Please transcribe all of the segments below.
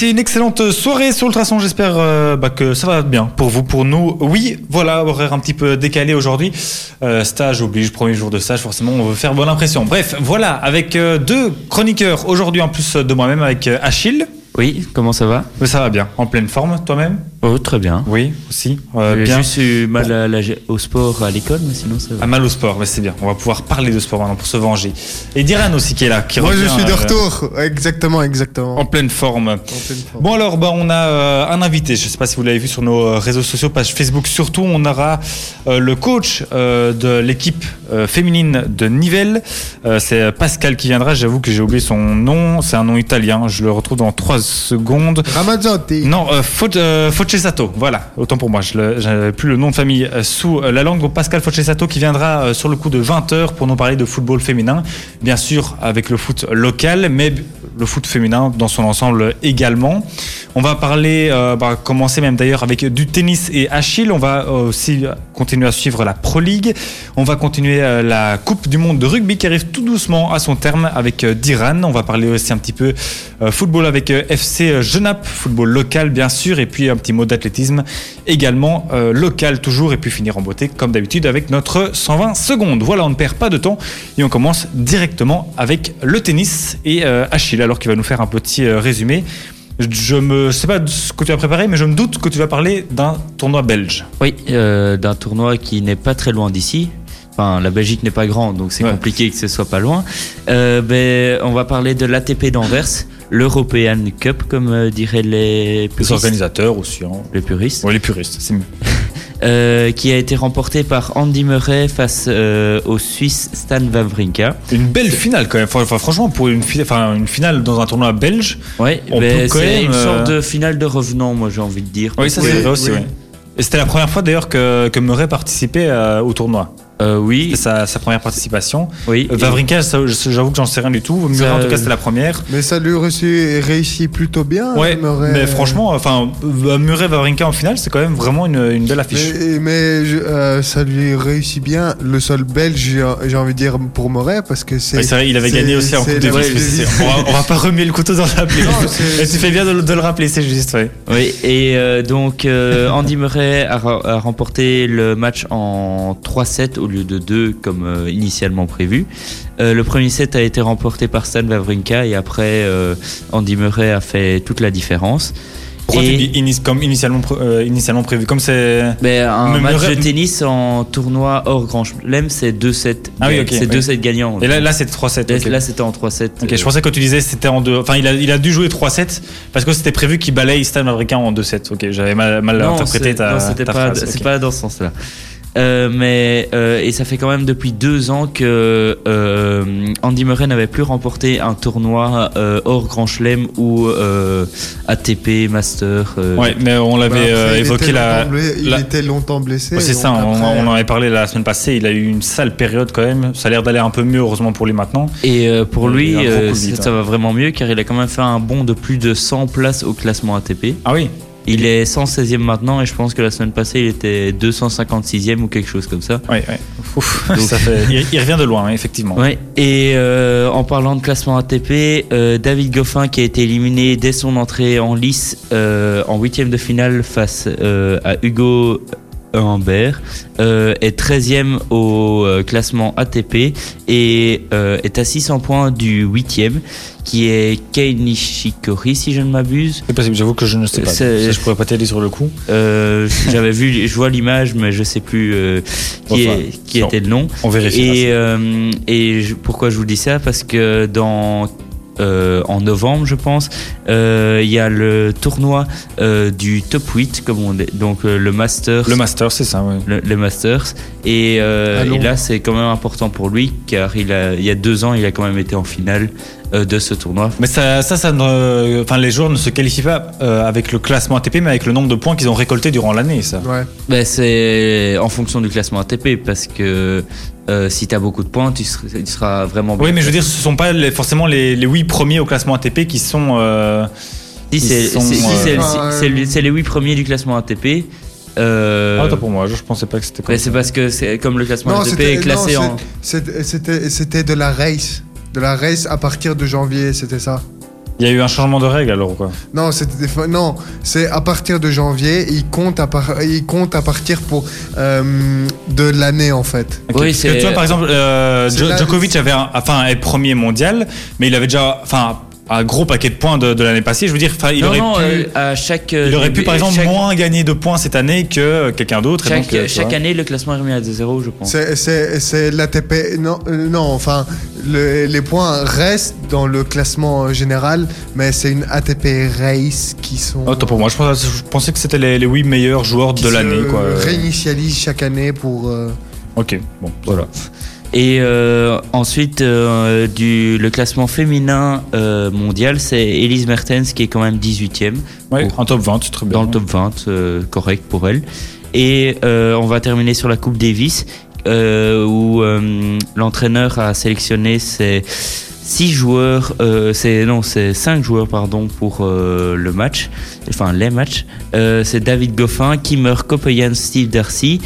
passé une excellente soirée sur Ultrason. J'espère euh, bah, que ça va bien pour vous, pour nous. Oui, voilà, horaire un petit peu décalé aujourd'hui. Euh, stage oblige, premier jour de stage, forcément, on veut faire bonne impression. Bref, voilà, avec euh, deux chroniqueurs aujourd'hui en plus de moi-même, avec Achille. Oui, comment ça va? Ça va bien, en pleine forme, toi-même? Oh, très bien. Oui, aussi. Euh, J'ai bien. juste eu mal à la- au sport à l'école, mais sinon ça va. Ah, mal au sport, mais c'est bien. On va pouvoir parler de sport maintenant pour se venger. Et Diran aussi qui est là, qui Moi, je suis de euh, retour. Exactement, exactement. En pleine forme. En pleine forme. Bon alors, bah, on a euh, un invité. Je ne sais pas si vous l'avez vu sur nos euh, réseaux sociaux, page Facebook surtout. On aura euh, le coach euh, de l'équipe euh, féminine de Nivelles. Euh, c'est Pascal qui viendra. J'avoue que j'ai oublié son nom. C'est un nom italien. Je le retrouve dans 3 secondes. Ramazzotti. Non, euh, Fo- euh, Focesato, voilà, autant pour moi, je n'avais plus le nom de famille euh, sous euh, la langue. Pascal Focesato qui viendra euh, sur le coup de 20h pour nous parler de football féminin, bien sûr avec le foot local, mais le foot féminin dans son ensemble également. On va parler, euh, bah, commencer même d'ailleurs avec du tennis et Achille. On va aussi continuer à suivre la Pro League. On va continuer la Coupe du Monde de rugby qui arrive tout doucement à son terme avec Diran. On va parler aussi un petit peu football avec FC Genappe, football local bien sûr, et puis un petit mot d'athlétisme également euh, local toujours, et puis finir en beauté comme d'habitude avec notre 120 secondes. Voilà, on ne perd pas de temps et on commence directement avec le tennis et euh, Achille alors qu'il va nous faire un petit euh, résumé. Je me sais pas ce que tu as préparé, mais je me doute que tu vas parler d'un tournoi belge. Oui, d'un tournoi qui n'est pas très loin d'ici. Enfin, la Belgique n'est pas grande, donc c'est Ouais. compliqué que ce soit pas loin. Euh, ben, on va parler de l'ATP d'Anvers, l'European Cup, comme euh, diraient les Les puristes. organisateurs aussi. Hein. Les puristes. Ouais, les puristes, c'est mieux. Euh, qui a été remporté par Andy Murray face euh, au Suisse Stan Wawrinka. Une belle finale quand même. Enfin, franchement, pour une, fi- enfin, une finale dans un tournoi belge, Ouais, quand c'est une sorte de finale de revenant, moi j'ai envie de dire. oui, ça Oui, c'est vrai aussi. oui. ouais. Et c'était la première fois d'ailleurs que, que Murray participait euh, au tournoi. Euh, oui, sa, sa première participation. oui. Euh, Wawrinka, ça, j'avoue que j'en sais rien du tout. Murray, Ça- en tout cas, c'était la première. Mais ça lui reçu- réussit plutôt bien. Ouais, Murray. mais franchement, enfin, euh, Murray Wawrinka en finale, c'est quand même vraiment une, une belle affiche. Mais, mais je- euh, ça lui réussit bien. Le sol belge, j'ai envie de dire pour Murray, parce que c'est. Ouais, c'est vrai, il avait gagné aussi en Coupe la- c'est- on, va, on va pas remuer le couteau dans la plaie. Tu fais bien de, le- de le rappeler, c'est juste. Ouais. Oui, et euh, donc euh, Andy Murray a, remporté le match en 3-7 au lieu de 2 comme euh, initialement prévu. Euh, le premier set a été remporté par Stan Wawrinka et après euh, Andy Murray a fait toute la différence. Pourquoi Et- tu dis inis- comme initialement, pr- initialement prévu Comme c'est. Un match Murray- de tennis en tournoi hors Grand Chelem, c'est 2-7 Ah oui, ok, c'est oui. 2-7 gagnants. Et là, là c'était 3-7. Là, là, c'était en 3-7. Ok, je pensais que tu disais c'était en deux. Enfin, il a, il a dû jouer 3-7 parce que c'était prévu qu'il balaye Stan Wawrinka en 2-7. Ok, j'avais mal, mal non, interprété c'est- ta, non, c'était ta pas, phrase. c'est pas dans ce sens-là. Euh, mais euh, et ça fait quand même depuis deux ans que euh, Andy Murray n'avait plus remporté un tournoi euh, hors Grand Chelem ou euh, ATP Master. euh, Ouais, mais on Bah, l'avait euh, il évoqué la. Il la- était longtemps blessé. Ouais, c'est ça, on, après- on en avait parlé la semaine passée. Il a eu une sale période quand même. Ça a l'air d'aller un peu mieux, heureusement pour lui maintenant. Et euh, pour lui, euh, ça, ça hein. va vraiment mieux car il a quand même fait un bond de plus de 100 places au classement ATP. Ah oui Il est 116e maintenant et je pense que la semaine passée il était 256e ou quelque chose comme ça. Ouf, Donc- ça fait- il, il revient de loin, hein, effectivement. Ouais. Et euh, en parlant de classement ATP, euh, David Goffin qui a été éliminé dès son entrée en lice euh, en huitième de finale face à Hugo Humbert euh, est 13e au euh, classement ATP et euh, est à 600 points du 8e qui est Kei Nishikori si je ne m'abuse. C'est possible, j'avoue que je ne sais pas. Ça, je pourrais pas t'aider sur le coup. Euh, J'avais vu, je vois l'image mais je sais plus qui, Enfin, est, qui non. était le nom. On vérifie. Et, et je- pourquoi je vous dis ça? Parce que dans euh, en novembre, je pense, euh, il y a le tournoi euh, du top 8, comme on dit, donc euh, le Masters. Le master, c'est ça, oui. le- les Masters et, euh, là c'est quand même important pour lui car il a il y a deux ans il a quand même été en finale de ce tournoi Mais ça, ça, ça ne- enfin, les joueurs ne se qualifient pas euh, avec le classement ATP, mais avec le nombre de points qu'ils ont récoltés durant l'année, ça. Ouais. ben, c'est en fonction du classement ATP parce que euh, si tu as beaucoup de points tu seras, tu seras vraiment bien Oui, mais je veux dire, ce sont pas les- forcément les, les 8 premiers au classement ATP qui sont. euh, Si, c'est euh, les 8 premiers du classement ATP. Euh, Ah, attends, pour moi, je, je pensais pas que c'était comme c'est parce que c'est comme le classement Non, ATP est classé non, en. c'était de la race. De la race à partir de janvier, c'était ça. Il y a eu un changement de règle alors ou quoi? Non, fois- non, c'est à partir de janvier, il compte à, par- il compte à partir pour euh, de l'année en fait. Oui, c'est- tu vois, par exemple, euh, C'est Djokovic avait un, enfin, est premier mondial, mais il avait déjà enfin, un gros paquet de points de, de l'année passée. Je veux dire, il non, aurait non, pu. euh, à chaque. il aurait pu, par exemple, chaque, moins gagner de points cette année que quelqu'un d'autre. et Chaque, donc, année, le classement est remis à 0, je pense. C'est- C'est c'est l'ATP. Non, euh, non, enfin, le- les points restent dans le classement euh, général, mais c'est une ATP Race qui sont. Autant pour moi, je pensais, je pensais que c'était les, les 8 meilleurs joueurs qui de l'année. quoi. réinitialisent chaque année pour. euh, Ok, bon, Voilà. Et euh, ensuite, euh, du, le classement féminin euh, mondial, c'est Elise Mertens qui est quand même 18e Ouais, Pour- un top 20, c'est très bien. dans le top 20, euh, correct pour elle. Et euh, on va terminer sur la Coupe Davis, euh, où euh, l'entraîneur a sélectionné ses six joueurs, euh, c'est non, c'est cinq joueurs pardon pour euh, le match, enfin les matchs. Euh, c'est David Goffin, Kimmer Kopeyan, Steve Darcy.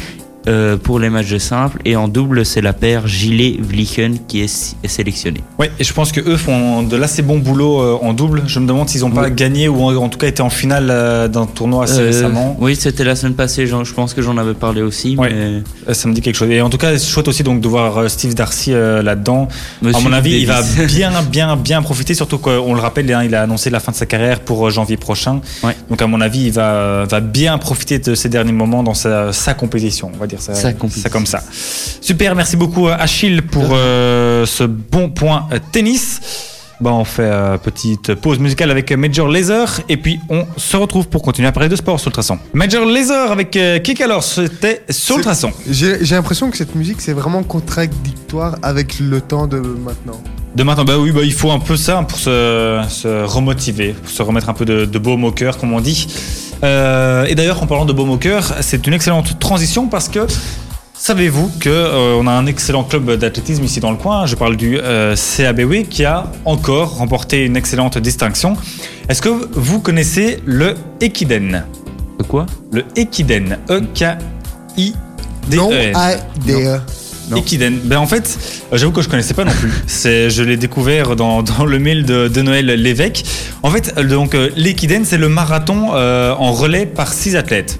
Euh, pour les matchs de simple et en double c'est la paire Gilet Vlichen qui est, est sélectionnée. Ouais, et je pense que eux font de l'assez bon boulot euh, en double. Je me demande s'ils n'ont pas Oui. gagné ou en, en tout cas été en finale euh, d'un tournoi assez récemment. oui c'était la semaine passée, je pense que j'en avais parlé aussi. Mais- Euh, Ça me dit quelque chose. Et en tout cas, c'est chouette aussi donc de voir Steve Darcy là-dedans. À mon avis, il va bien, bien, bien profiter. Surtout qu'on le rappelle, hein, il a annoncé la fin de sa carrière pour janvier prochain. Donc à mon avis, il va, va bien profiter de ces derniers moments dans sa, sa compétition. On va dire ça, Sa compétition. ça comme ça. Super, merci beaucoup euh, Achille pour euh, ce bon point euh, tennis. Bon, on fait euh, petite pause musicale avec euh, Major Laser et puis on se retrouve pour continuer à parler de sport sur le traçon. Major Laser avec euh, Kick alors, c'était sur le traçon. J'ai j'ai l'impression que cette musique c'est vraiment contradictoire avec le temps de maintenant. De maintenant, bah oui, bah, il faut un peu ça pour se, se remotiver, pour se remettre un peu de, de baume au cœur, comme on dit. Euh, et d'ailleurs, en parlant de baume au cœur, c'est une excellente transition parce que savez-vous que euh, on a un excellent club d'athlétisme ici dans le coin. Je parle du euh, CABW qui a encore remporté une excellente distinction. Est-ce que vous connaissez le Ekiden Quoi? Le Ekiden, E-K-I-D-E-N. Non, à des. Non. Ekiden. Ben en fait, j'avoue que je connaissais pas non plus. C'est, je l'ai découvert dans, dans le mail de, de Noël Lévesque. En fait, euh, donc l'Ekiden, c'est le marathon euh, en relais par six athlètes.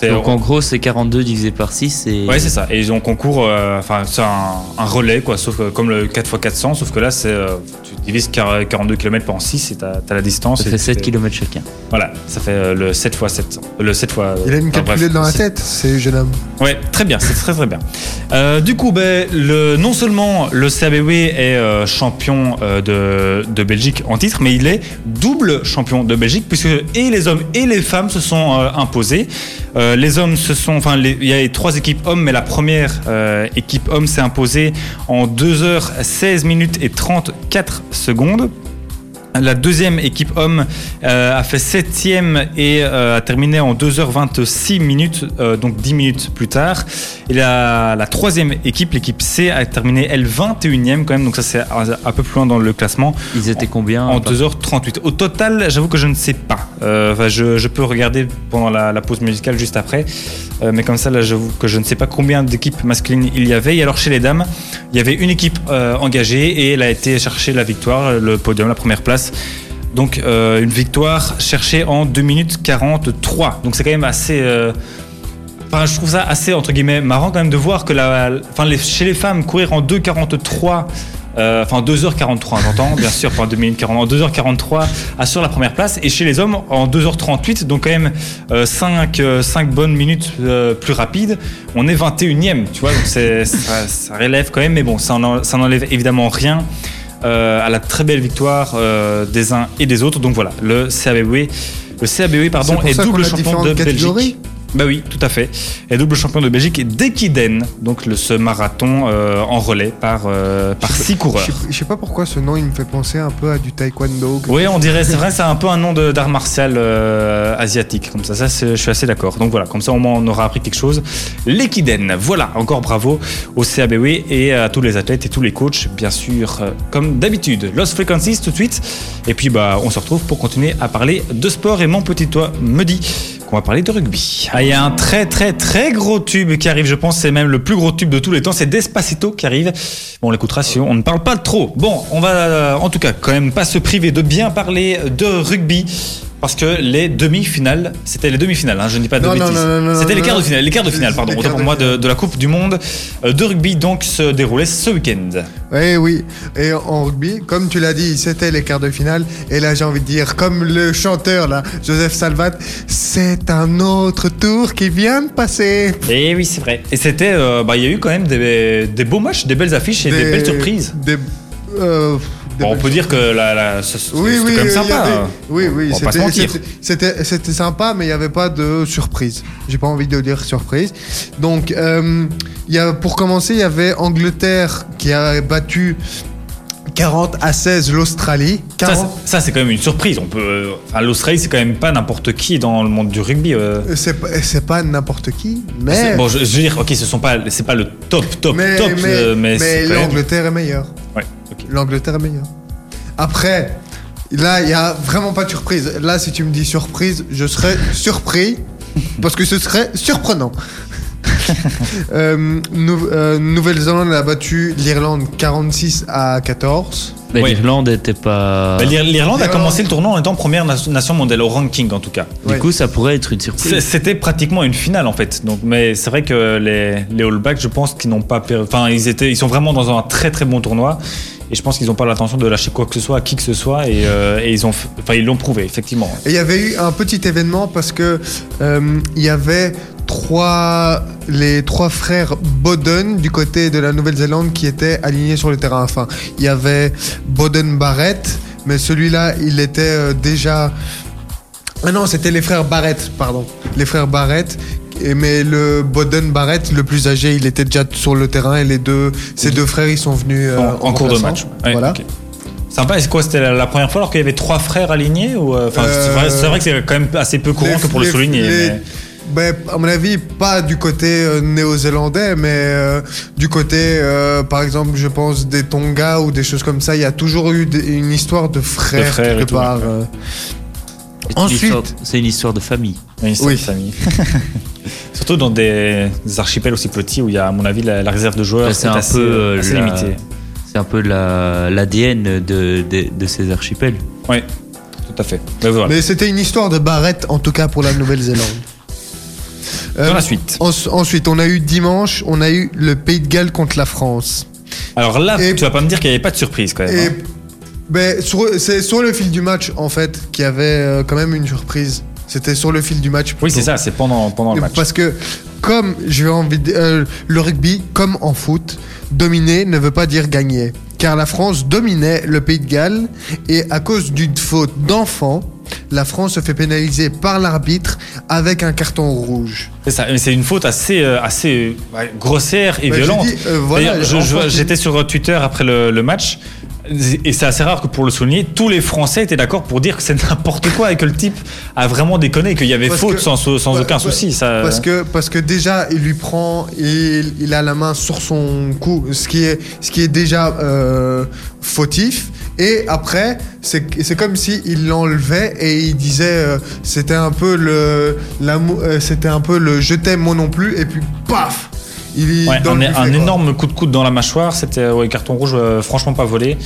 Donc, c'est- Donc en gros, c'est 42 divisé par 6 et Ouais, c'est ça. Et ils ont concours, euh, enfin, c'est un, un relais, quoi, sauf que, comme le 4x400, sauf que là, c'est, euh, tu divises 40 42 km par 6 et t'as, t'as la distance. ça et fait tu 7 fais- km chacun. Voilà, ça fait euh, le 7 x 700. Le 7 fois. Il a une enfin, dans la tête, c'est jeune homme. Ouais, très bien, c'est très très bien. Euh, du coup, ben, le, non seulement le CABW est euh, champion euh, de, de Belgique en titre, mais il est double champion de Belgique puisque et les hommes et les femmes se sont euh, imposés. Euh, les hommes se sont, enfin, il y a les trois équipes hommes, mais la première euh, équipe homme s'est imposée en 2h16 minutes et 34 secondes. La deuxième équipe homme euh, a fait septième et euh, a terminé en 2h26 minutes, euh, donc 10 minutes plus tard. Et la, la troisième équipe, l'équipe C, a terminé elle 21e quand même, donc ça c'est un, peu plus loin dans le classement, Ils étaient combien en par- 2h38. Au total, j'avoue que je ne sais pas. Enfin, je, je peux regarder pendant la, la pause musicale juste après, Euh, mais comme ça là, j'avoue que je ne sais pas combien d'équipes masculines il y avait. Et alors chez les dames, il y avait une équipe euh, engagée et elle a été chercher la victoire, le podium, la première place. Donc euh, une victoire cherchée en 2 minutes 43. Donc c'est quand même assez... euh, Enfin, je trouve ça assez entre guillemets marrant quand même de voir que la, enfin, les- chez les femmes courir en 2,43, euh, enfin 2h43, j'entends, bien sûr, pas en 2 minutes 40, en 2h43 assure la première place, et chez les hommes en 2h38, donc quand même 5, bonnes minutes euh, plus rapides, on est 21ème, tu vois, donc ça, ça relève quand même, mais bon, ça, en- ça n'enlève évidemment rien. euh, à la très belle victoire euh, des uns et des autres. Donc voilà, le CABW, le CABW pardon, C'est pour est qu'on double champion de Belgique. Bah oui, tout à fait. Et double champion de Belgique d'Equiden, donc le, ce marathon euh, en relais par, euh, par six coureurs. sais- je sais pas pourquoi ce nom il me fait penser un peu à du taekwondo. Oui, on dirait, c'est vrai, c'est un peu un nom d'art martial euh, asiatique, comme ça. Ça, je suis assez d'accord. Donc voilà, comme ça, au moins, on aura appris quelque chose. L'Equiden, voilà, encore bravo au CABW et à tous les athlètes et tous les coachs, bien sûr, comme d'habitude. Lost Frequencies tout de suite. Et puis, bah, on se retrouve pour continuer à parler de sport. Et mon petit toit me dit qu'on va parler de rugby. Ah, il y a un très très très gros tube qui arrive, je pense, c'est même le plus gros tube de tous les temps, c'est Despacito qui arrive. Bon, on l'écoutera si on ne parle pas trop. Bon, on va euh, en tout cas quand même pas se priver de bien parler de rugby. Parce que les demi-finales, c'était les demi-finales, hein, je ne dis pas de Non, non, bêtises. C'était les quarts de finale, les quarts de finale, pardon, autant pour moi de, la Coupe du Monde euh, de rugby, donc se déroulait ce week-end. Oui, oui. Et en rugby, comme tu l'as dit, c'était les quarts de finale. Et là, j'ai envie de dire, comme le chanteur, là, Joseph Salvat, c'est un autre tour qui vient de passer. Et oui, c'est vrai. Et c'était, euh, bah, il y a eu quand même des, des beaux matchs, des belles affiches et des, belles surprises. Des, euh, Bon, on peut dire que la, la, c'était Oui, oui, quand même sympa. avait- hein. oui, oui, c'était- sympa, mais il n'y avait pas de surprise. J'ai pas envie de dire surprise. Donc, euh, y a, pour commencer, il y avait Angleterre qui a battu 40 à 16 l'Australie. Ça, 40 c'est- ça, c'est quand même une surprise. On peut, euh, enfin, l'Australie, c'est quand même pas n'importe qui dans le monde du rugby. euh. C'est pas, n'importe qui, mais, Bon, je, je veux dire, ok, ce sont pas, c'est pas le top, top, mais, top, mais, mais, mais c'est quand même- l'Angleterre est meilleure. Ouais. L'Angleterre est meilleure. Après, là, il y a vraiment pas de surprise. Là, si tu me dis surprise, je serais surpris parce que ce serait surprenant. Euh, Nou- euh, Nouvelle-Zélande a battu l'Irlande 46 à 14. Mais Oui. l'Irlande n'était pas. Bah, l'Ir- L'Irlande a commencé le tournoi en étant première na- nation mondiale au ranking en tout cas. Du Ouais. coup, ça pourrait être une surprise. C'était pratiquement une finale en fait. Donc, mais c'est vrai que les, les All Blacks, je pense qu'ils n'ont pas, enfin ils étaient, ils sont vraiment dans un très très bon tournoi. Et je pense qu'ils n'ont pas l'intention de lâcher quoi que ce soit à qui que ce soit. Et, euh, ils ont, enfin ils l'ont prouvé effectivement. Et il y avait eu un petit événement parce que euh, y avait trois, les trois frères Boden du côté de la Nouvelle-Zélande qui étaient alignés sur le terrain. Enfin, il y avait Boden Barrett, mais celui-là, il était euh, déjà. Ah non, c'était les frères Barrett, pardon. Les frères Barrett. Et mais le Boden Barrett, le plus âgé, il était déjà sur le terrain et les deux, ces deux frères, ils sont venus euh, en, en cours de match. Ouais, voilà. Sympa. Et c'est quoi C'était la, la première fois alors qu'il y avait trois frères alignés ou euh, Enfin, c'est vrai, c'est vrai que c'est quand même assez peu courant Les- que pour le souligner. les- mais- Ben, à mon avis, pas du côté euh, néo-zélandais, mais euh, du côté, par exemple, je pense des Tonga ou des choses comme ça. Il y a toujours eu des- une histoire de frères, et quelque part. Euh. C'est une Ensuite- histoire- C'est une histoire de famille. Une histoire Oui. de famille. Surtout dans des, des archipels aussi petits où il y a, à mon avis, la, la réserve de joueurs c'est est un assez, peu, euh, assez la- limitée. C'est un peu la- l'ADN de, de, de ces archipels. Oui, tout à fait. Mais voilà. Mais c'était une histoire de Barrett, en tout cas pour la Nouvelle-Zélande. Euh, Dans la suite. en- ensuite, on a eu dimanche, on a eu le Pays de Galles contre la France. Alors là, Et- tu vas pas me dire qu'il n'y avait pas de surprise quand même. Et hein. Ben, c'est sur le fil du match, en fait, qu'il y avait euh, quand même une surprise. C'était sur le fil du match. Oui, c'est ça, c'est pendant, pendant le match. Parce que, comme je vais envie de- euh, le rugby, comme en foot, dominer ne veut pas dire gagner. Car la France dominait le Pays de Galles et à cause d'une faute d'enfant, la France se fait pénaliser par l'arbitre avec un carton rouge. C'est ça, mais c'est une faute assez, euh, assez grossière et Bah, j'ai violente. euh, voilà, J'étais sur Twitter après le, le match. Et c'est assez rare que pour le souligner, tous les Français étaient d'accord pour dire que c'est n'importe quoi et que le type a vraiment déconné, qu'il y avait Parce faute que- sans, sans Bah, aucun bah, souci. Ça, Parce que, parce que déjà, il lui prend, il, il a la main sur son cou, ce qui est, ce qui est déjà euh, fautif. Et après, c'est comme si il l'enlevait et il disait, euh, c'était un peu le, euh, c'était un peu le je t'aime moi non plus. Et puis paf, il Ouais, dans un, le buffet, énorme coup de coude dans la mâchoire, c'était ouais, carton rouge euh, franchement pas volé.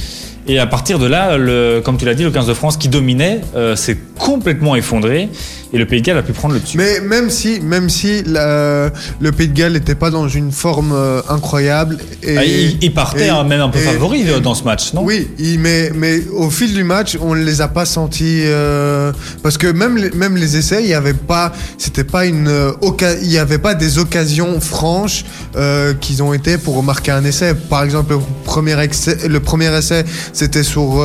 Et à partir de là, le, comme tu l'as dit, le 15 de France qui dominait euh, s'est complètement effondré et le Pays de Galles a pu prendre le dessus. Mais même si, même si la- le Pays de Galles n'était pas dans une forme euh, incroyable. Et, Ah, il, il partait et- hein, même un peu et- favori euh, dans ce match, non? Oui, il- mais, mais au fil du match, on ne les a pas sentis. euh, parce que même les, même les essais, il n'y avait pas. C'était pas une. oca- il n'y avait pas des occasions franches euh, qu'ils ont été pour marquer un essai. Par exemple, le premier, excès- le premier essai, c'était sur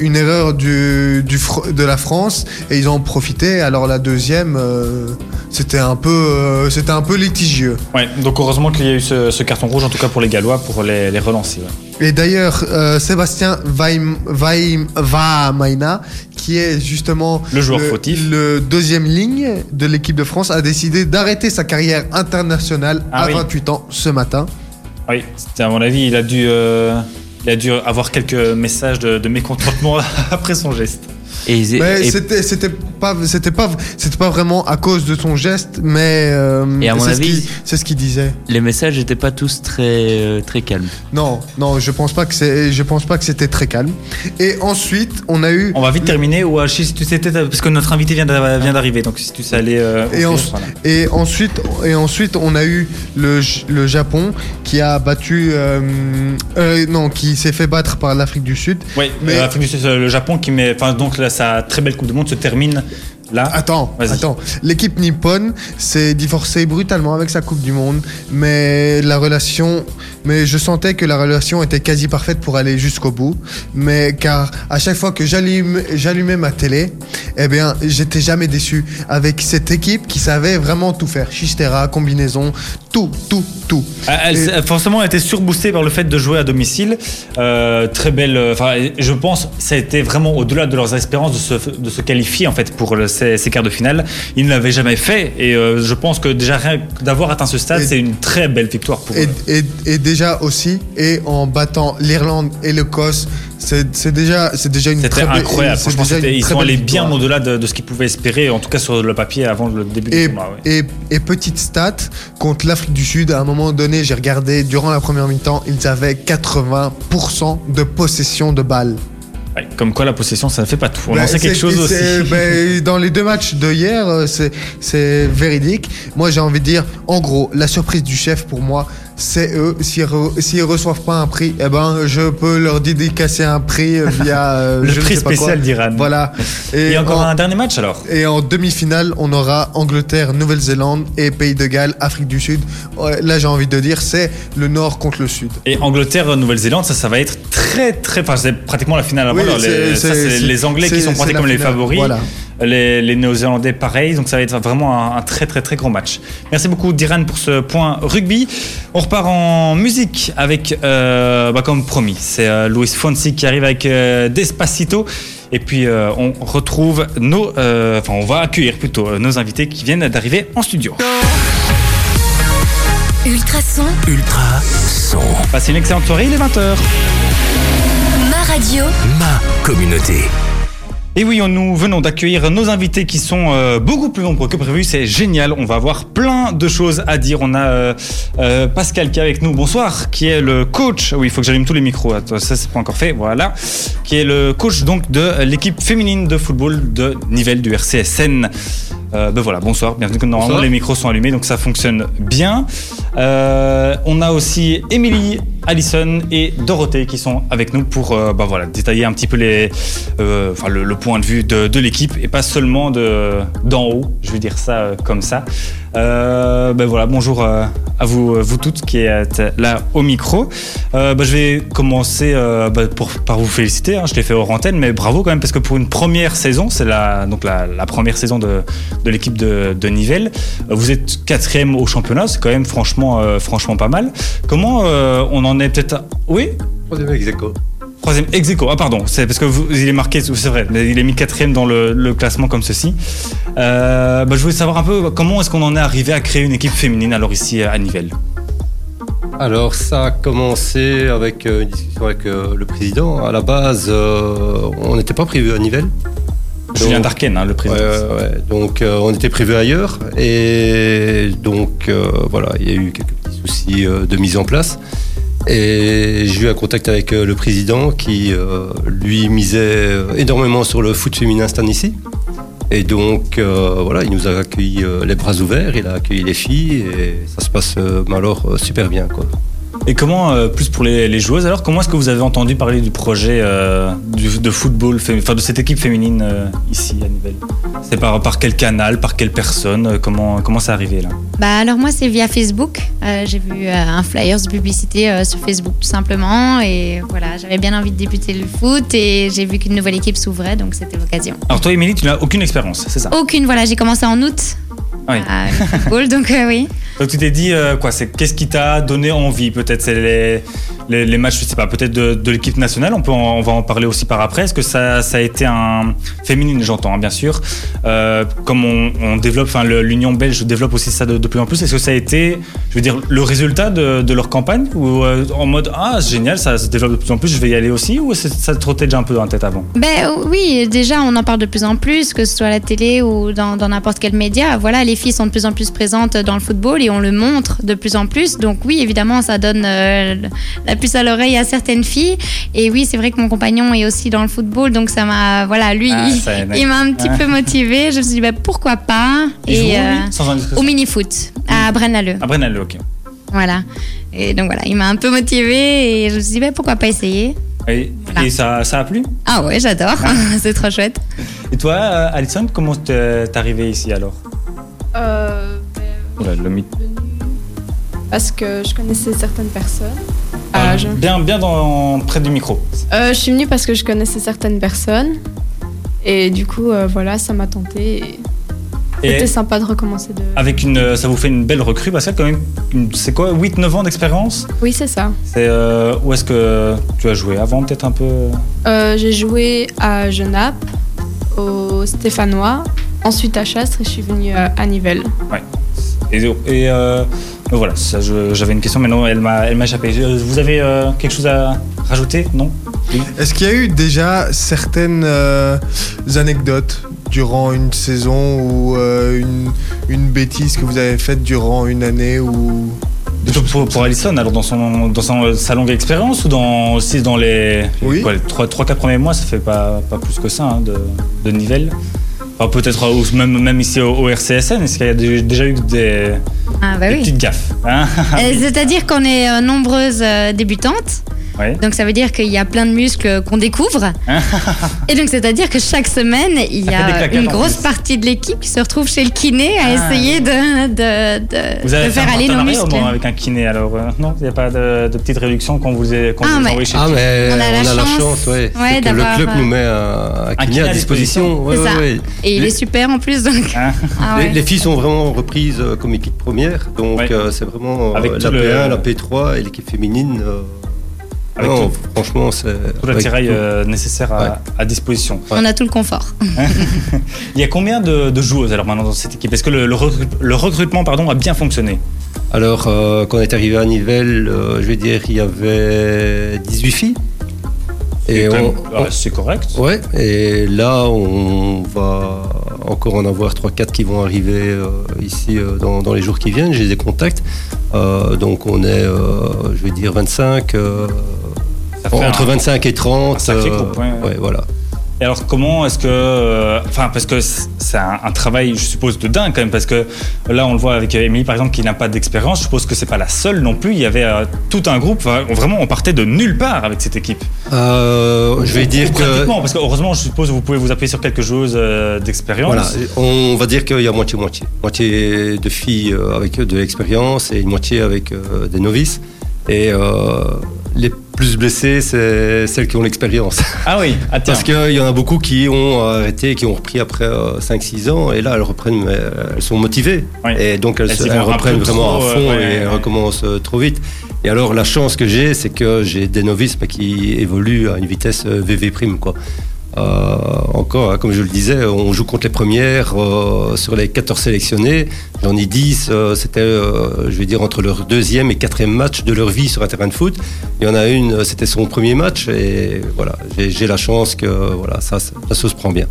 une erreur du, de la France et ils ont profité. Alors la deuxième, euh, c'était un, peu, euh, c'était un peu litigieux. Ouais, donc heureusement qu'il y a eu ce, ce carton rouge, en tout cas pour les Gallois, pour les, les relancer. ouais. Et d'ailleurs, euh, Sébastien Vaim- Vaim- Vahamaina, qui est justement Le joueur fautif. le deuxième ligne de l'équipe de France, a décidé d'arrêter sa carrière internationale Ah à oui. 28 ans ce matin. Oui, c'était à mon avis, il a dû, il a dû avoir quelques messages de, de mécontentement après son geste. Et, ils- Mais et- c'était c'était pas c'était pas c'était pas vraiment à cause de ton geste, mais euh, Et à mon c'est ce avis- qu'il- c'est ce qu'il disait. les messages n'étaient pas tous très, euh, très calmes. Non, non, je pense pas que c'est je pense pas que c'était très calme. Et ensuite, on a eu On va vite terminer ou si tu sais parce que notre invité vient d'a- vient d'arriver, donc si tu sais aller. euh, Et, offrir, en- voilà. et ensuite, et ensuite, on a eu le, le Japon qui a battu, euh, euh, non, qui s'est fait battre par l'Afrique du Sud. Oui, Mais- l'Afrique du Sud, le Japon qui met, enfin donc sa très belle Coupe du Monde se termine là. Attends, attends. L'équipe nippone s'est divorcée brutalement avec sa Coupe du Monde, mais la relation, mais je sentais que la relation était quasi parfaite pour aller jusqu'au bout. Mais car à chaque fois que j'allumais ma télé, eh bien, j'étais jamais déçu avec cette équipe qui savait vraiment tout faire. Chistera, combinaison, tout, tout, tout. Elle, Et- forcément, elle était surboostée par le fait de jouer à domicile. Euh, très belle. euh, Enfin, je pense, ça a été vraiment au-delà de leurs espérances de se, de se qualifier en fait pour le- ces, ces quarts de finale. Ils ne l'avaient jamais fait et euh, je pense que déjà rien d'avoir atteint ce stade, c'est une très belle victoire pour Et, eux. et- et déjà aussi, et en battant l'Irlande et l'Écosse, c'est c'est déjà, déjà une très belle- incroyable. Franchement, déjà ils sont allés bien au-delà de, de ce qu'ils pouvaient espérer, en tout cas sur le papier avant le début du Et, tournoi. ouais. et, et petite stat, contre l'Afrique du Sud, à un moment donné, j'ai regardé, durant la première mi-temps, ils avaient 80% de possession de balles. Ouais, comme quoi, la possession, ça ne fait pas tout. On Bah, en sait quelque chose aussi. bah, dans les deux matchs de hier, euh, c'est véridique. Moi, j'ai envie de dire, en gros, la surprise du chef pour moi, c'est eux. S'ils s'ils reçoivent pas un prix, eh ben, je peux leur dédicacer un prix euh, via euh, le je ne prix sais pas spécial d'Iran. Voilà. Et, Et, encore en, un dernier match alors? Et en demi-finale, on aura Angleterre, Nouvelle-Zélande et Pays de Galles, Afrique du Sud. Là, j'ai envie de dire, c'est le Nord contre le Sud. Et Angleterre, Nouvelle-Zélande, ça, ça va être très très. Enfin, c'est pratiquement la finale avant. Oui, les, les Anglais qui sont pointés comme les favoris. Voilà. Les, les Néo-Zélandais, pareil. Donc ça va être vraiment un, un très très très gros match. Merci beaucoup Diran pour ce point rugby. On repart en musique avec, euh, bah, comme promis, c'est euh, Luis Fonsi qui arrive avec euh, Despacito. Et puis euh, on retrouve nos, euh, enfin on va accueillir plutôt euh, nos invités qui viennent d'arriver en studio. Ultrason, Ultra son. Passez une excellente soirée, il est 20h. ma radio, Ma communauté. Et oui, nous venons d'accueillir nos invités qui sont euh, beaucoup plus nombreux que prévu. C'est génial. On va avoir plein de choses à dire. On a euh, euh, Pascal qui est avec nous. Bonsoir. Qui est le coach. Oui, il faut que j'allume tous les micros. Attends, ça, c'est pas encore fait. Voilà. Qui est le coach donc de l'équipe féminine de football de Nivelles du RCSN. Euh, ben voilà, bonsoir, bienvenue. Normalement, Bonsoir. les micros sont allumés, donc ça fonctionne bien. Euh, on a aussi Émilie, Alison et Dorothée qui sont avec nous pour euh, ben voilà, détailler un petit peu les, enfin, le, le point de vue de, de l'équipe et pas seulement de- d'en haut, je vais dire ça comme ça. Euh, ben voilà, bonjour euh, à vous, euh, vous toutes qui êtes là au micro. Ben je vais commencer ben pour, par vous féliciter, hein, je l'ai fait hors antenne, mais bravo quand même parce que pour une première saison, c'est la, donc la, première saison de, de l'équipe de, de Nivelles, vous êtes quatrième au championnat, c'est quand même franchement, franchement pas mal. Comment on en est peut-être... Oui? Troisième ex aequo. Troisième ex aequo. Ah pardon, c'est parce que vous, il est marqué, c'est vrai, mais il est mis quatrième dans le, le classement comme ceci. Euh, bah, je voulais savoir un peu comment est-ce qu'on en est arrivé à créer une équipe féminine alors ici à Nivelles? Alors ça a commencé avec euh, une discussion avec euh, le président. À la base, euh, on n'était pas prévu à Nivelles. Julien Darken, hein, le président. ouais, ouais. Donc euh, on était prévu ailleurs et donc euh, voilà, il y a eu quelques petits soucis de mise en place. Et j'ai eu un contact avec euh, le président qui euh, lui misait euh, énormément sur le foot féminin cette année-ci. Et donc voilà, il nous a accueillis les bras ouverts, il a accueilli les filles et ça se passe mais alors super bien quoi. Et comment, euh, plus pour les, les joueuses, alors comment est-ce que vous avez entendu parler du projet euh, du- de football, enfin de cette équipe féminine euh, ici à Nivelles? C'est par, par quel canal, par quelle personne Comment comment c'est arrivé là? Bah alors moi c'est via Facebook. J'ai vu un flyers de publicité sur Facebook tout simplement. Et voilà j'avais bien envie de débuter le foot et j'ai vu qu'une nouvelle équipe s'ouvrait donc c'était l'occasion. Alors toi, Émilie, tu n'as aucune expérience, c'est ça? Aucune voilà j'ai commencé en août Oui. à football donc euh, oui. Donc tu t'es dit euh, quoi C'est qu'est-ce qui t'a donné envie Peut-être? C'est les les, matchs, je sais pas, peut-être de, l'équipe nationale, on, peut on va en parler aussi par après. Est-ce que ça, ça a été un. féminine, j'entends, hein, bien sûr. Euh, comme on, développe, enfin, l'Union belge développe aussi ça de, plus en plus, est-ce que ça a été, je veux dire, le résultat de, leur campagne Ou euh, en mode, ah, c'est génial, ça se développe de plus en plus, je vais y aller aussi Ou ça trottait déjà un peu dans la tête avant? Ben oui, déjà on en parle de plus en plus, que ce soit à la télé ou dans n'importe quel média. Voilà, les filles sont de plus en plus présentes dans le football et on le montre de plus en plus. Donc oui, évidemment, ça donne euh, la puce à l'oreille à certaines filles. Et oui, c'est vrai que mon compagnon est aussi dans le football, donc ça m'a, voilà, lui, Ah, il, m'a un petit Ah. peu motivée. Je me suis dit, ben, pourquoi pas? Et euh, au mini-foot à Braine-l'Alleud. Ah, Brennal, ok. Voilà. Et donc voilà, il m'a un peu motivée et je me suis dit, ben, pourquoi pas essayer? Et, Voilà. et ça, ça a plu? Ah ouais, j'adore. c'est trop chouette. Et toi, euh, Alison, comment t'es arrivée ici alors? Euh, ben, Oula, le mythe. parce que je connaissais certaines personnes. Ah, je... Bien, bien dans, près du micro. Euh, je suis venue parce que je connaissais certaines personnes. Et du coup, euh, voilà, ça m'a tenté. et C'était sympa de recommencer de. avec une, ça vous fait une belle recrue parce que quand même, c'est quoi, 8-9 ans d'expérience? Oui, c'est ça. C'est euh, où est-ce que tu as joué? Avant peut-être un peu? Euh, J'ai joué à Genappe, au Stéphanois, ensuite à Chastres et je suis venue à, Nivelles. Et, et, euh, voilà, ça, je- j'avais une question, mais non, elle m'a, elle m'a échappé. Euh, Vous avez euh, quelque chose à rajouter? Non? Oui. Est-ce qu'il y a eu déjà certaines euh, anecdotes durant une saison ou euh, une, une bêtise que vous avez faite durant une année ou Plutôt pour, pour Alison, alors dans, son, dans son- sa longue expérience ou dans, aussi dans les, Oui. quoi, les 3-4 premiers mois, ça fait pas, pas plus que ça hein, de, de Nivelles? Enfin, Peut-être euh, même, même ici au, au RCSN, est-ce qu'il y a dé- déjà eu des, Ah bah des oui. petites gaffes hein? Euh, C'est-à-dire qu'on est euh, nombreuses débutantes. Ouais. Donc ça veut dire qu'il y a plein de muscles qu'on découvre. Et donc c'est-à-dire que chaque semaine, il y a une grosse partie de l'équipe qui se retrouve chez le kiné à Ah. essayer de, de, de- Vous avez de faire un aller nos muscles. moins avec un kiné alors euh, Non, il n'y a pas de, de petite réduction quand vous, est- quand Ah, vous mais- chez Ah, mais On a la on a la chance, chance, ouais. ouais, C'est que le club euh, nous met un, un kiné kiné à à disposition. Ouais, C'est ouais, ça. ouais. Et il est super en plus. Donc... Hein Ah Les, ouais. les filles sont vraiment reprises euh, comme équipe première, donc Ouais. euh, c'est vraiment euh, Avec la tout le- P1, la P3 et l'équipe féminine. Avec non, tout- franchement, c'est Tout l'attirail euh, nécessaire à, Ouais. à disposition. On a tout le confort. Il y a combien de, de joueuses alors maintenant dans cette équipe? Est-ce que le, le recru- le recrutement pardon, a bien fonctionné? Alors, euh, quand on est arrivé à Nivelles, euh, je vais dire, il y avait 18 filles. Et C'est quand on, ah, c'est correct. Ouais, et là, on va encore en avoir 3-4 qui vont arriver euh, ici euh, dans, dans les jours qui viennent. J'ai des contacts. Euh, donc, on est, euh, je vais dire, 25, euh, Ça fait entre un- 25 et 30. un sacré euh, groupe, ouais, voilà. Et alors comment est-ce que, euh, enfin parce que c'est un, un travail, je suppose, de dingue quand même, parce que là on le voit avec Émilie par exemple qui n'a pas d'expérience. Je suppose que c'est pas la seule non plus. Il y avait euh, tout un groupe. Vraiment, on partait de nulle part avec cette équipe. Euh, je vais dire que. parce que heureusement, je suppose vous pouvez vous appuyer sur quelque chose euh, d'expérience. Voilà, on va dire qu'il y a moitié-moitié. Moitié de filles euh, avec de l'expérience et une moitié avec euh, des novices. Et euh, les plus blessés, c'est celles qui ont l'expérience. Ah oui. Ah. Parce qu'il y en a beaucoup qui ont arrêté, qui ont repris après euh, 5-6 ans, et là elles reprennent, euh, elles sont motivées. Oui. Et donc elles, reprennent vraiment trop, à fond euh, ouais, et ouais, recommencent euh, trop vite. Et alors la chance que j'ai, c'est que j'ai des novices mais qui évoluent à une vitesse euh, VV prime. Quoi. Euh, encore, hein, comme je le disais, on joue contre les premières euh, sur les 14 sélectionnés. J'en ai 10, euh, c'était, euh, je vais dire, entre leur deuxième et quatrième match de leur vie sur un terrain de foot. Il y en a une, c'était son premier match et voilà, j'ai, la chance que voilà, ça se prend bien.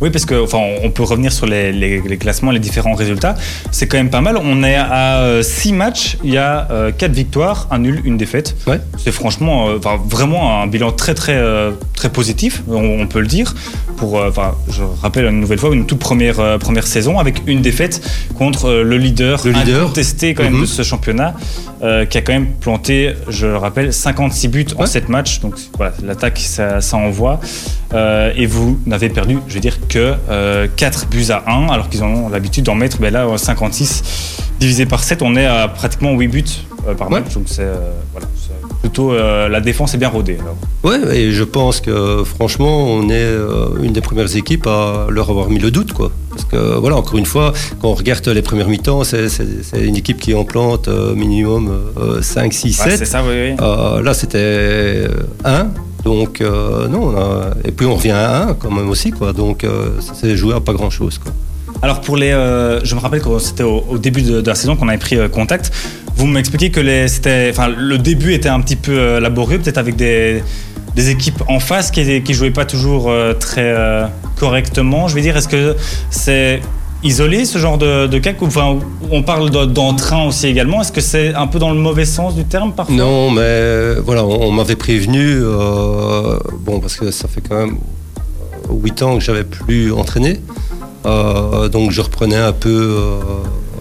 Oui, parce que enfin, on peut revenir sur les, les- les classements, les différents résultats. C'est quand même pas mal. On est à 6 matchs, il y a 4 victoires, un nul, une défaite. Ouais. C'est franchement, euh, enfin, vraiment un bilan très très euh, très positif, on, peut le dire. Pour, euh, enfin, je rappelle une nouvelle fois une toute première euh, première saison avec une défaite contre euh, le leader, Le leader. incontesté quand même Mhm. de ce championnat, euh, qui a quand même planté, je le rappelle, 56 buts en Ouais. 7 matchs. Donc voilà, l'attaque ça, ça envoie. Euh, et vous n'avez perdu, je veux dire, que euh, 4 buts à 1, alors qu'ils ont l'habitude d'en mettre, ben là, euh, 56 divisé par 7, on est à pratiquement 8 buts euh, par Ouais. match. Donc c'est euh, voilà, plutôt euh, la défense est bien rodée. alors. Ouais, et je pense que franchement, on est euh, une des premières équipes à leur avoir mis le doute, quoi. Parce que voilà, encore une fois, quand on regarde les premières mi-temps, c'est une équipe qui en plante euh, minimum euh, 5, 6, Ouais, 7. c'est ça, oui, oui. Euh, là, c'était 1. Donc, euh, non, et puis on revient à 1 quand même aussi, quoi. Donc, euh, ça à pas grand chose, quoi. Alors pour les, euh, je me rappelle que c'était au, début de, la saison qu'on avait pris euh, contact. Vous m'expliquiez que les, enfin le début était un petit peu laborieux, peut-être avec des, des équipes en face qui qui jouaient pas toujours très correctement. Je vais dire, est-ce que c'est isolé ce genre de, de cas on parle de- d'entrain aussi également. Est-ce que c'est un peu dans le mauvais sens du terme parfois? Non, mais euh, voilà, on, m'avait prévenu, euh, bon, parce que ça fait quand même 8 ans que j'avais plus entraîné. Euh, donc je reprenais un peu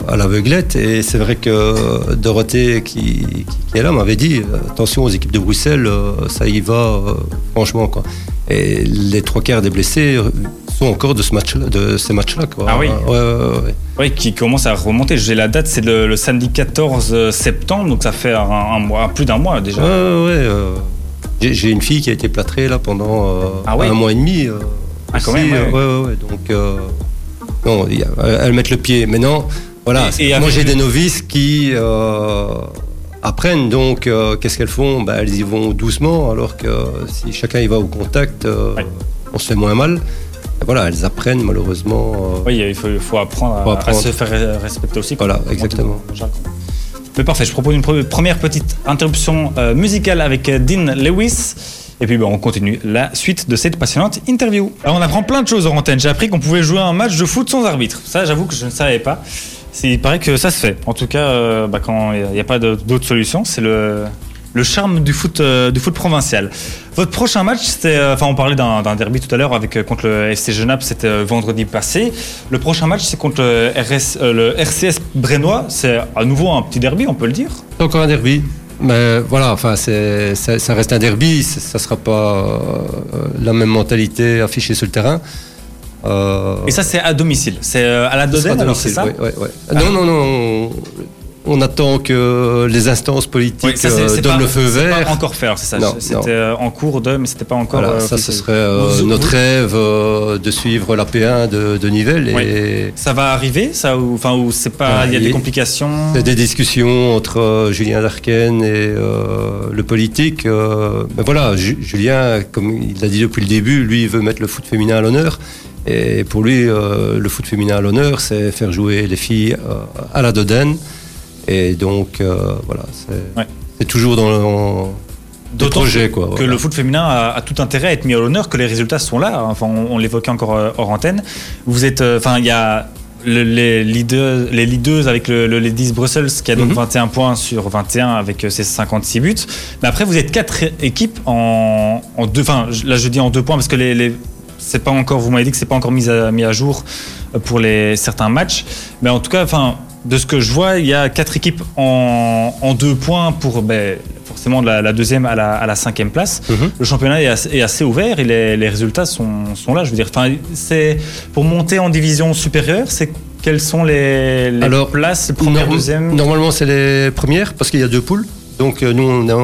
à l'aveuglette. Et c'est vrai que Dorothée, qui, est là, m'avait dit attention aux équipes de Bruxelles, ça y va, franchement. Et les trois quarts des blessés sont encore de, ce match de ces matchs-là. Ah oui. Ouais, ouais, ouais, ouais. Oui, qui commence à remonter. J'ai la date, c'est le, le samedi 14 septembre, donc ça fait un, un mois, plus d'un mois déjà. Ouais, ouais, euh, j'ai- une fille qui a été plâtrée là pendant euh, Ah ouais un mois et demi. euh, Ah, quand aussi, même, ouais, euh. Donc, euh, non, elles mettent le pied. Voilà. Et- c'est- et moi, j'ai des novices qui euh, apprennent. Donc, euh, qu'est-ce qu'elles font? Bah, Elles y vont doucement, alors que si chacun y va au contact, euh, Ouais. on se fait moins mal. Voilà, elles apprennent malheureusement. euh, Oui, il faut, apprendre, à, Faut apprendre. à se faire respecter aussi. Voilà, exactement. Mais parfait, je propose une pre- première petite interruption euh, musicale avec euh, Dean Lewis. Et puis ben, on continue la suite de cette passionnante interview. Alors on apprend plein de choses en antenne. J'ai appris qu'on pouvait jouer un match de foot sans arbitre. Ça, j'avoue que je ne savais pas. Il paraît que ça se fait. En tout cas, euh, bah, quand il n'y a pas d'autre solution, c'est le, le charme du foot, euh, du foot provincial. Votre prochain match, c'était, euh, enfin, on parlait d'un derby tout à l'heure avec euh, contre le FC Genappe, c'était vendredi passé. Le prochain match, c'est contre le, RS, le RCS Brennois. C'est à nouveau un petit derby, on peut le dire? C'est encore un derby. Mais voilà, enfin, c'est, ça, ça reste un derby. Ça ne sera pas la même mentalité affichée sur le terrain. Et ça, c'est à domicile. C'est à la Dodane, alors c'est ça? Non, non, non. On, on attend que les instances politiques Oui, ça, c'est- euh, c'est donnent pas- le feu c'est vert. Pas encore faire, c'est ça. Non, C'était non. euh, en cours de, mais c'était pas encore. Voilà, euh, ça, ce serait euh, Vous- notre vous- rêve euh, de suivre la P1 de, de Nivelles. Oui. Et Ça va arriver, ça ou enfin ou c'est pas, Ah, il y a des complications? c'est des discussions entre euh, Julien Darken et euh, le politique. euh, ben voilà, Ju- Julien, comme il l'a dit depuis le début, lui, il veut mettre le foot féminin à l'honneur. Et pour lui, euh, le foot féminin à l'honneur, c'est faire jouer les filles euh, à la Dodane. Et donc, euh, voilà, c'est Ouais. toujours dans le D'autant projets, quoi. que le foot féminin a, a tout intérêt à être mis à l'honneur, que les résultats sont là. Enfin, on, on l'évoquait encore euh, hors antenne. Vous êtes, euh, enfin, il y a le- les leaders, les leaders avec le, le Ladies Brussels qui a donc Mhm. 21 points sur 21 avec ses 56 buts. Mais après, vous êtes quatre équipes en, en deux. Enfin, là, je dis en deux points parce que les, les- c'est pas encore. Vous m'avez dit que c'est pas encore mis à, mis à jour pour les certains matchs. Mais en tout cas, enfin, de ce que je vois, il y a quatre équipes en, en deux points pour ben, forcément de la, la deuxième à la, à la cinquième place. Mhm. Le championnat est assez, est assez ouvert et les, les résultats sont, sont là. Je veux dire, enfin, c'est pour monter en division supérieure, c'est quelles sont les, les Alors, places, Norm-. Normalement, c'est les premières parce qu'il y a deux poules. Donc, euh, nous, on est en,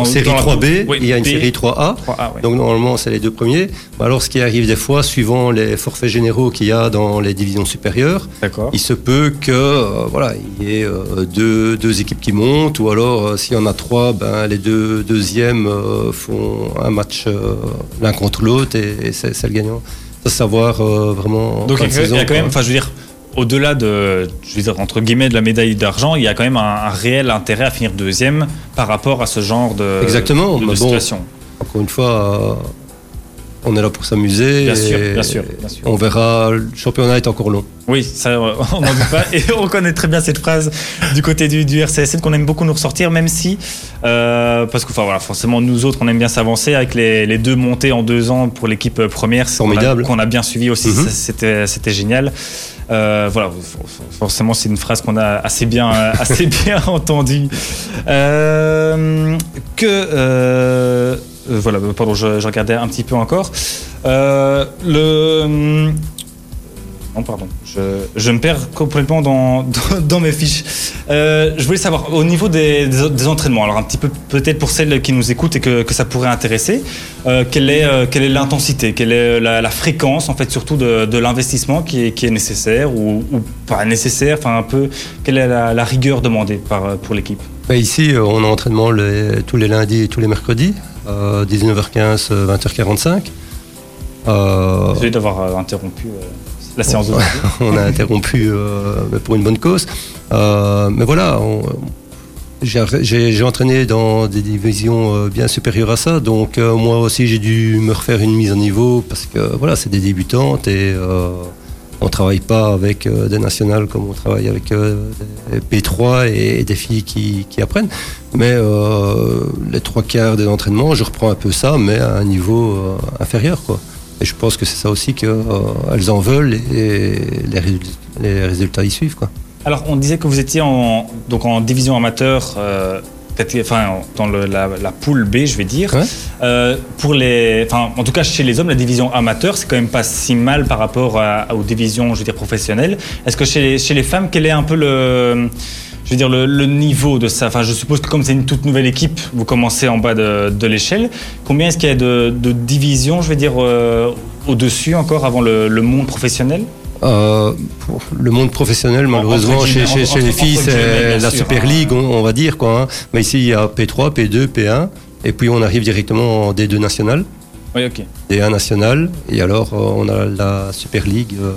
En- série dans la 3B, poule. Oui, il y a une B. série 3A. Ah, ouais. Donc, normalement, c'est les deux premiers. Mais alors, ce qui arrive des fois, suivant les forfaits généraux qu'il y a dans les divisions supérieures, il se peut que euh, voilà, il y ait euh, deux, deux équipes qui montent, ou alors, euh, s'il y en a trois, ben, les deux deuxièmes font un match l'un contre l'autre et, et c'est le gagnant. Ça, savoir vraiment. en Donc il y a- quand même, enfin je veux dire, au-delà de, je veux dire, entre guillemets, de la médaille d'argent, il y a quand même un, un réel intérêt à finir deuxième par rapport à ce genre de, Exactement, de, de mais bon, situation. Encore une fois, euh, on est là pour s'amuser. Bien bien sûr, bien sûr. On verra, le championnat est encore long. Oui, ça, euh, on n'en doute pas. Et on connaît très bien cette phrase du côté du, du RCSN qu'on aime beaucoup nous ressortir, même si, euh, parce que enfin, voilà, forcément, nous autres, on aime bien s'avancer avec les, les deux montées en deux ans pour l'équipe première. c'est- qu'on a- Formidable. Qu'on a, bien suivi aussi, c'était, c'était génial. Euh, voilà, for- for- forcément, c'est une phrase qu'on a assez bien, euh, assez bien entendue. Euh, que, euh, voilà, pardon, je, je regardais un petit peu encore. Le Non, pardon. Je, je me perds complètement dans, dans, dans mes fiches. Euh, je voulais savoir, au niveau des, des, des entraînements, alors un petit peu peut-être pour celles qui nous écoutent et que, que ça pourrait intéresser, euh, quelle est euh, quelle est l'intensité, quelle est la, la fréquence, en fait, surtout de, de l'investissement qui est, qui est nécessaire ou, ou pas nécessaire, enfin un peu, quelle est la, la rigueur demandée par, pour l'équipe? Bah, ici, on a entraînement les- tous les lundis et tous les mercredis, euh, 19h15, euh, 20h45. Euh, Désolé d'avoir interrompu la séance d'aujourd'hui. on a interrompu euh, pour une bonne cause. Euh, mais voilà, on- j'ai entraîné dans des divisions euh, bien supérieures à ça, donc euh, moi aussi j'ai dû me refaire une mise à niveau parce que voilà, c'est des débutantes et euh, on travaille pas avec euh, des nationales comme on travaille avec des P3 et, et des filles qui, qui apprennent. Mais les trois quarts des entraînements, je reprends un peu ça, mais à un niveau inférieur, quoi. Et je pense que c'est ça aussi qu'elles en veulent et les, résultats, les résultats y suivent. Quoi. Alors, on disait que vous étiez en, donc en division amateur, euh, enfin, dans le- la, la poule B, je vais dire. Ouais. Euh, pour les, enfin, en tout cas, chez les hommes, la division amateur, c'est quand même pas si mal par rapport à- aux divisions, je veux dire, professionnelles. Est-ce que chez les, chez les femmes, quel est un peu le, je veux dire, le, le niveau de ça Enfin, je suppose que comme c'est une toute nouvelle équipe, vous commencez en bas de, de l'échelle. Combien est-ce qu'il y a de, de divisions, je veux dire, euh, au-dessus encore avant le, le monde professionnel? Euh, le monde professionnel, malheureusement, entre chez, les filles, c'est la Super. League, on, on va dire. Quoi, hein. Mais ici, il y a P3, P2, P1. Et puis, on arrive directement en D2 national, Oui, ok. D1 national. Et alors, euh, on a la Super League euh,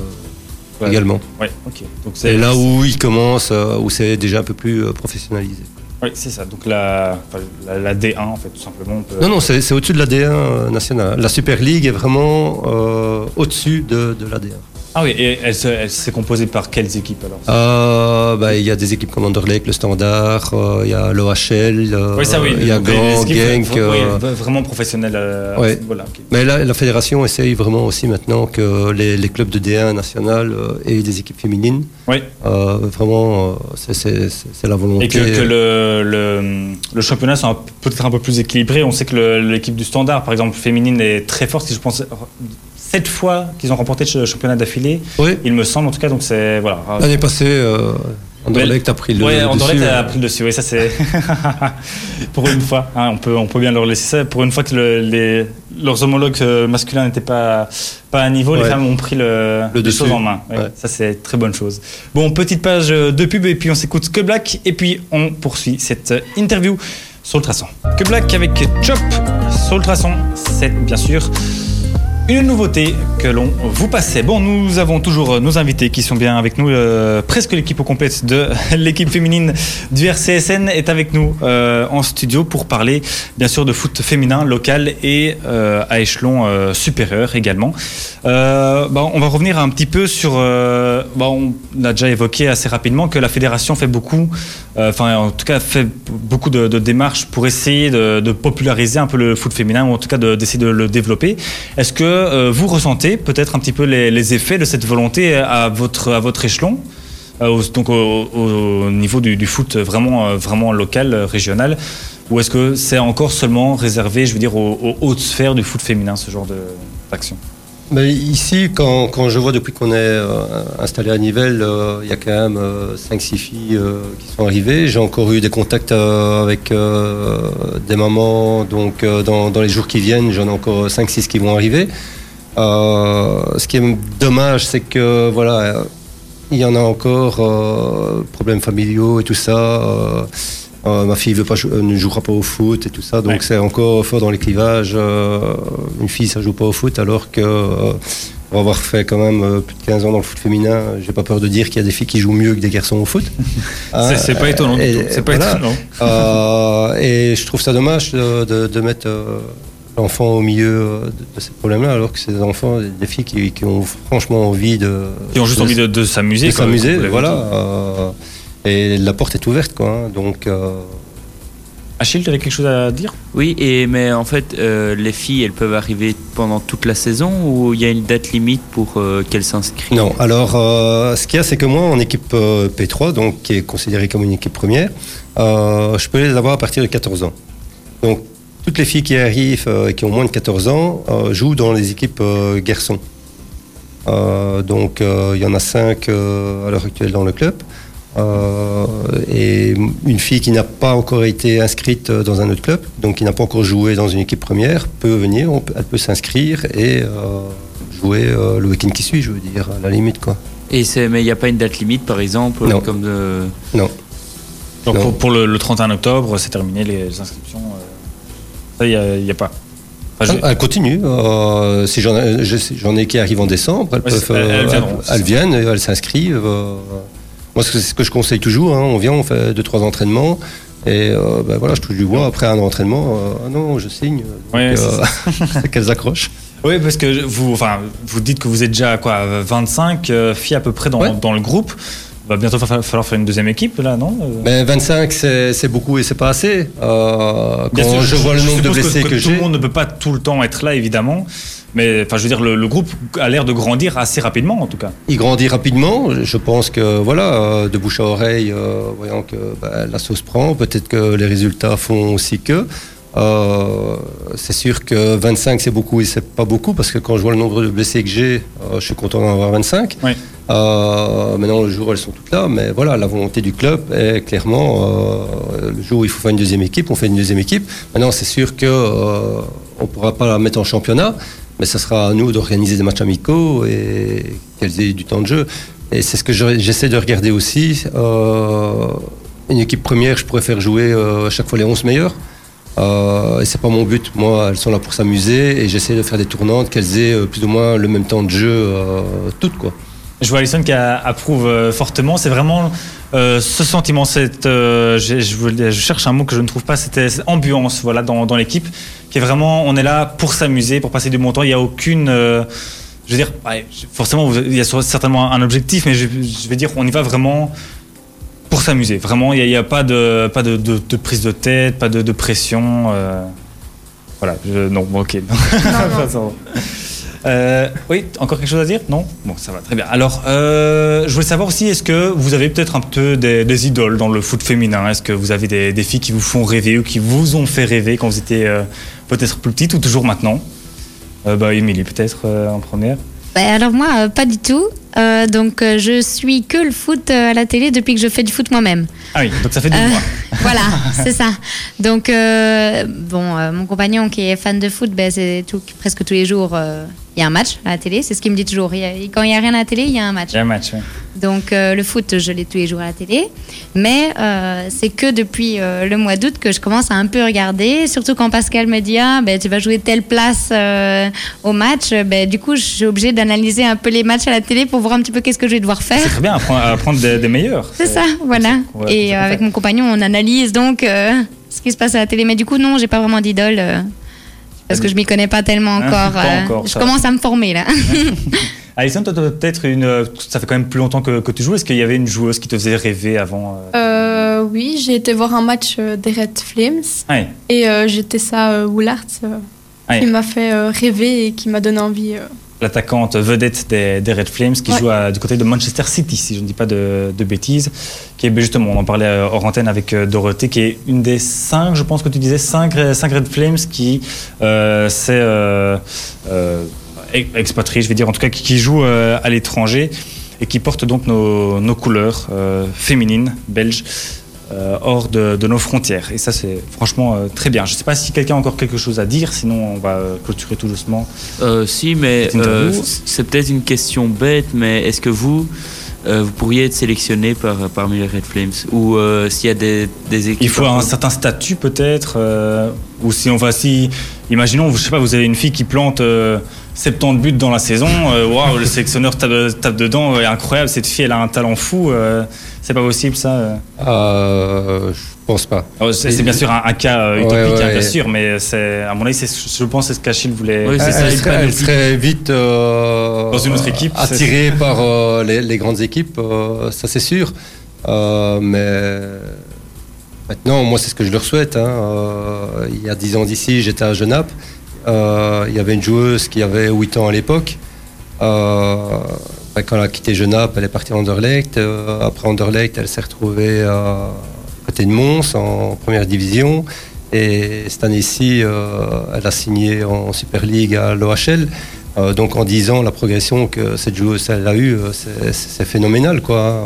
Ouais. également. Ok. Donc C'est là où il commence, euh, où c'est déjà un peu plus euh, professionnalisé. Oui, c'est ça. Donc la, la, la D1, en fait, tout simplement. peut- Non, non, c'est au-dessus de la D1 euh, nationale. La Super League est vraiment euh, au-dessus de, de la D1. Ah oui, et elle, se- elle s'est composée par quelles équipes alors Euh, bah, il y a des équipes comme Anderlecht, le Standard, euh, il y a l'OHL, euh, Oui, ça oui. il y a équipes, Genk. oui, euh, vraiment professionnelles. euh, ouais. Voilà, mais là, la fédération essaye vraiment aussi maintenant que les, les clubs de D1 national aient des équipes féminines. Oui. Vraiment, c'est- la volonté. Et que, que le, le, le championnat soit peut-être un peu plus équilibré. On sait que l'équipe du Standard, par exemple, féminine, est très forte. Si je pense sept fois qu'ils ont remporté le championnat d'affilée, Oui, il me semble. En tout cas, donc c'est voilà. l'année passée, euh, Anderlecht a pris le, Ouais, dessus. a pris le dessus. Oui, ça c'est pour une fois. hein, on peut on peut bien leur laisser ça. Pour une fois que le- les leurs homologues euh, masculins n'étaient pas pas à niveau, les Ouais. femmes ont pris le, Le les choses en main. Ouais, Ouais. Ça c'est très bonne chose. Bon, petite page de pub et puis on s'écoute Que Black et puis on poursuit cette interview sur le traçon. Que Black avec Chop sur le traçon. C'est bien sûr une nouveauté que l'on vous passait. Bon, nous avons toujours euh, nos invités qui sont bien avec nous. euh, presque l'équipe au complète de l'équipe féminine du RCSN est avec nous euh, en studio pour parler bien sûr de foot féminin local et à échelon supérieur également. Bah, on va revenir un petit peu sur. bah, on a déjà évoqué assez rapidement que la fédération fait beaucoup, enfin en tout cas fait beaucoup de, de démarches pour essayer de, de populariser un peu le foot féminin ou en tout cas de- d'essayer de, le développer. Est-ce que euh, vous ressentez peut-être un petit peu les, effets de cette volonté à votre, à votre échelon euh, donc au, au- au niveau du, foot vraiment, euh, vraiment local, euh, régional Ou est-ce que c'est encore seulement réservé, je veux dire, aux, hautes sphères du foot féminin, ce genre de- d'action? Ici, quand, quand je vois depuis qu'on est euh, installé à Nivelles, euh, il y a quand même 5-6 filles euh, qui sont arrivées. J'ai encore eu des contacts avec des mamans, donc dans, dans les jours qui viennent, j'en ai encore 5-6 qui vont arriver. Ce qui est dommage, c'est que voilà, il y en a encore problèmes familiaux et tout ça. Euh, ma fille veut pas jou- euh, ne jouera pas au foot et tout ça, donc Ouais. c'est encore fort dans les clivages. euh, une fille, ça joue pas au foot, alors que euh, pour avoir fait quand même plus de 15 ans dans le foot féminin, j'ai pas peur de dire qu'il y a des filles qui jouent mieux que des garçons au foot. C'est- pas étonnant du et- tout. C'est pas voilà. étonnant. Et je trouve ça dommage de, de- de mettre l'enfant au milieu de, ces problèmes-là, alors que c'est des enfants, des filles qui, qui ont franchement envie de. Ils ont juste envie de, s'amuser. de s'amuser, voilà. Et la porte est ouverte, quoi. hein, donc. euh, Achille, tu avais quelque chose à dire? Oui, et mais en fait, euh, les filles, elles peuvent arriver pendant toute la saison ou il y a une date limite pour euh, qu'elles s'inscrivent? Non, alors euh, ce qu'il y a, c'est que moi, en équipe euh, P3, donc qui est considérée comme une équipe première, euh, je peux les avoir à partir de 14 ans. Donc toutes les filles qui arrivent euh, et qui ont moins de 14 ans euh, jouent dans les équipes euh, garçons. Euh, donc euh, il y en a cinq euh, à l'heure actuelle dans le club. Euh, et une fille qui n'a pas encore été inscrite euh, dans un autre club, donc qui n'a pas encore joué dans une équipe première, peut venir, on peut- elle peut s'inscrire et euh, jouer euh, le week-end qui suit, je veux dire, à la limite quoi. Et c'est, mais il n'y a pas une date limite, par exemple, Non. comme de... Non. Donc Non. pour, pour le, le 31 octobre, c'est terminé les inscriptions. ça, il n'y a, pas. Je- Elle continue. euh, si j'en ai, qui arrivent en décembre, elles, Ouais, peuvent, elles- elles viendront, c'est elles ça. viennent, et elles s'inscrivent. euh. Moi, c'est ce que je conseille toujours. hein, on vient, on fait deux trois entraînements. Et euh, ben voilà, je touche du bois. Après un entraînement, euh, ah non, je signe. Ouais, euh, qu'elles accrochent. Oui, parce que vous, enfin, vous dites que vous êtes déjà à quoi, 25 euh, filles à peu près dans, Ouais. dans le groupe. Va bientôt fa- falloir faire une deuxième équipe là, non Euh, Mais 25, c'est beaucoup et c'est pas assez. Euh, Bien quand sûr, je vois le nombre de blessés que, tout j'ai. le monde ne peut pas tout le temps être là, évidemment. Mais enfin, je veux dire, le, le groupe a l'air de grandir assez rapidement, en tout cas. Il grandit rapidement. Je pense que voilà, euh, de bouche à oreille, euh, voyant que bah, la sauce prend, peut-être que les résultats font aussi que. Euh, c'est sûr que 25 c'est beaucoup et c'est pas beaucoup parce que quand je vois le nombre de blessés que j'ai, euh, je suis content d'en avoir 25. Oui. Euh, maintenant le jour où elles sont toutes là, mais voilà, la volonté du club est clairement le jour où il faut faire une deuxième équipe, on fait une deuxième équipe. Maintenant c'est sûr que on pourra pas la mettre en championnat, mais ça sera à nous d'organiser des matchs amicaux et qu'elles aient du temps de jeu. Et c'est ce que je- j'essaie de regarder aussi. Une équipe première, je pourrais faire jouer à chaque fois les 11 meilleurs. Euh, et c'est pas mon but. Moi, elles sont là pour s'amuser et j'essaie de faire des tournantes qu'elles aient euh, plus ou moins le même temps de jeu euh, toutes. Je vois Alison qui approuve euh, fortement. C'est vraiment ce sentiment, cette, je, cherche un mot que je ne trouve pas, c'était cette ambiance voilà, dans, l'équipe, qui est vraiment, on est là pour s'amuser, pour passer du bon temps. Il n'y a aucune. je veux dire, forcément, il y a certainement un objectif, mais je, je vais dire, on y va vraiment pour s'amuser. Vraiment, il n'y a, il y a pas, de, pas de, de- de prise de tête, pas de, de pression. euh, voilà, je- non, bon, ok. Euh, oui, encore quelque chose à dire? Non? Bon, ça va, très bien. Alors, euh, je voulais savoir aussi, est-ce que vous avez peut-être un peu des, des idoles dans le foot féminin? Est-ce que vous avez des, des filles qui vous font rêver ou qui vous ont fait rêver quand vous étiez euh, peut-être plus petite ou toujours maintenant? Euh, bah, Émilie, peut-être euh, en première. Bah, alors moi, euh, pas du tout. Euh, donc euh, je suis que le foot euh, à la télé depuis que je fais du foot moi-même. Ah oui, donc ça fait deux Euh, mois. voilà, c'est ça. Donc bon, mon compagnon qui est fan de foot, ben, c'est tout- presque tous les jours il y a un match à la télé. C'est ce qu'il me dit toujours. Il y a- quand il y a rien à la télé, il y a un match. Il y a un match, oui. Donc euh, le foot, je l'ai tous les jours à la télé. Mais euh, c'est que depuis euh, le mois d'août que je commence à un peu regarder. Surtout quand Pascal me dit ah, ben, tu vas jouer telle place au match. Ben, du coup, je suis obligée d'analyser un peu les matchs à la télé pour voir un petit peu qu'est-ce que je vais devoir faire. C'est très bien, apprendre, apprendre des, des meilleurs. C'est ça, voilà. ouais, Et euh, avec mon compagnon, on analyse donc euh, ce qui se passe à la télé. Mais du coup, non, j'ai pas vraiment d'idole. euh, parce que je m'y connais pas tellement Hein, encore. pas euh, encore, je commence à me former là. Alison, toi, tu as peut-être une. Ça fait quand même plus longtemps que, que tu joues. Est-ce qu'il y avait une joueuse qui te faisait rêver avant euh? Euh, oui, j'ai été voir un match euh, des Red Flames et euh, j'étais ça euh, Woolard euh, qui m'a fait euh, rêver et qui m'a donné envie. Euh. l'attaquante vedette des, des Red Flames qui Ouais. joue à- du côté de Manchester City, si je ne dis pas de, de bêtises. Qui est ben, justement, on en parlait euh, hors antenne avec euh, Dorothée, qui est une des cinq, je pense que tu disais, cinq, cinq Red Flames qui euh, s'est euh, euh, ex- expatriée, je vais dire, en tout cas qui, qui joue euh, à l'étranger et qui porte donc nos, nos couleurs euh, féminines belges. Euh, hors de, de nos frontières. Et ça, c'est franchement euh, très bien. Je ne sais pas si quelqu'un a encore quelque chose à dire, sinon on va euh, clôturer tout doucement. Si, mais c'est peut-être une question bête, mais est-ce que vous, vous pourriez être sélectionné par, parmi les Red Flames? Ou s'il y a des, des équipes. Il faut un certain statut peut-être, ou si on va si, imaginons, je sais pas, vous avez une fille qui plante euh, 70 buts dans la saison, waouh, le sélectionneur tape, tape dedans, ouais, incroyable, cette fille elle a un talent fou, euh, c'est pas possible ça. euh. Euh, je pense pas. Alors, C'est bien sûr un, un cas euh, Ouais, utopique, hein, ouais. bien sûr, mais à mon avis, je pense que c'est ce qu'Achille voulait. Oui, c'est elle, ça, elle serait, elle panoplie. serait vite euh, Dans une autre équipe, attirée par euh, les, les grandes équipes, euh, ça c'est sûr. Euh, mais maintenant, moi c'est ce que je leur souhaite. hein. Euh, il y a 10 ans d'ici, j'étais à Genappe. Euh, il y avait une joueuse qui avait 8 ans à l'époque. Euh, ben, quand elle a quitté Genappe, elle est partie à Anderlecht. Euh, après Anderlecht, elle s'est retrouvée à côté de Mons en première division. Et cette année-ci, euh, elle a signé en Super League à l'OHL. Euh, donc en 10 ans, la progression que cette joueuse a eue, euh, c'est- phénoménal. Quoi. Euh,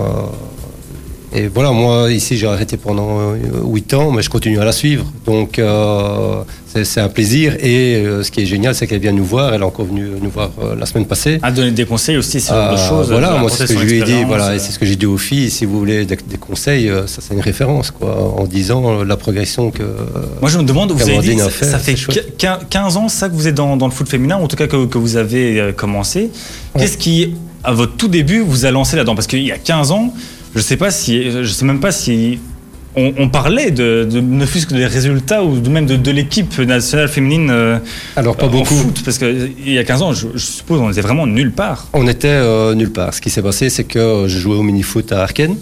Et voilà, moi ici j'ai arrêté pendant 8 ans, mais je continue à la suivre. Donc euh, c'est un plaisir. Et euh, ce qui est génial, c'est qu'elle vient nous voir. Elle est encore venue nous voir euh, la semaine passée. À donner des conseils aussi sur Euh, des choses. voilà, euh, moi c'est ce que je lui ai dit, voilà, et c'est ce que j'ai dit aux filles. Si vous voulez des, des conseils, ça c'est une référence, quoi. En disant la progression que. Moi, je me demande, vous avez dit, fait, ça fait c'est chouette. quin- 15 ans ça que vous êtes dans, dans le foot féminin, ou en tout cas que, que vous avez commencé. Qu'est-ce qui, à votre tout début, vous a lancé là-dedans? Parce qu'il y a 15 ans, je sais pas si, je sais même pas si on, on parlait de, de ne fût-ce que des résultats ou même de, de l'équipe nationale féminine euh, Alors pas en beaucoup. foot. Parce qu'il y a 15 ans, je, je suppose, on était vraiment nulle part. On était euh, nulle part. Ce qui s'est passé, c'est que je jouais au mini-foot à Arken.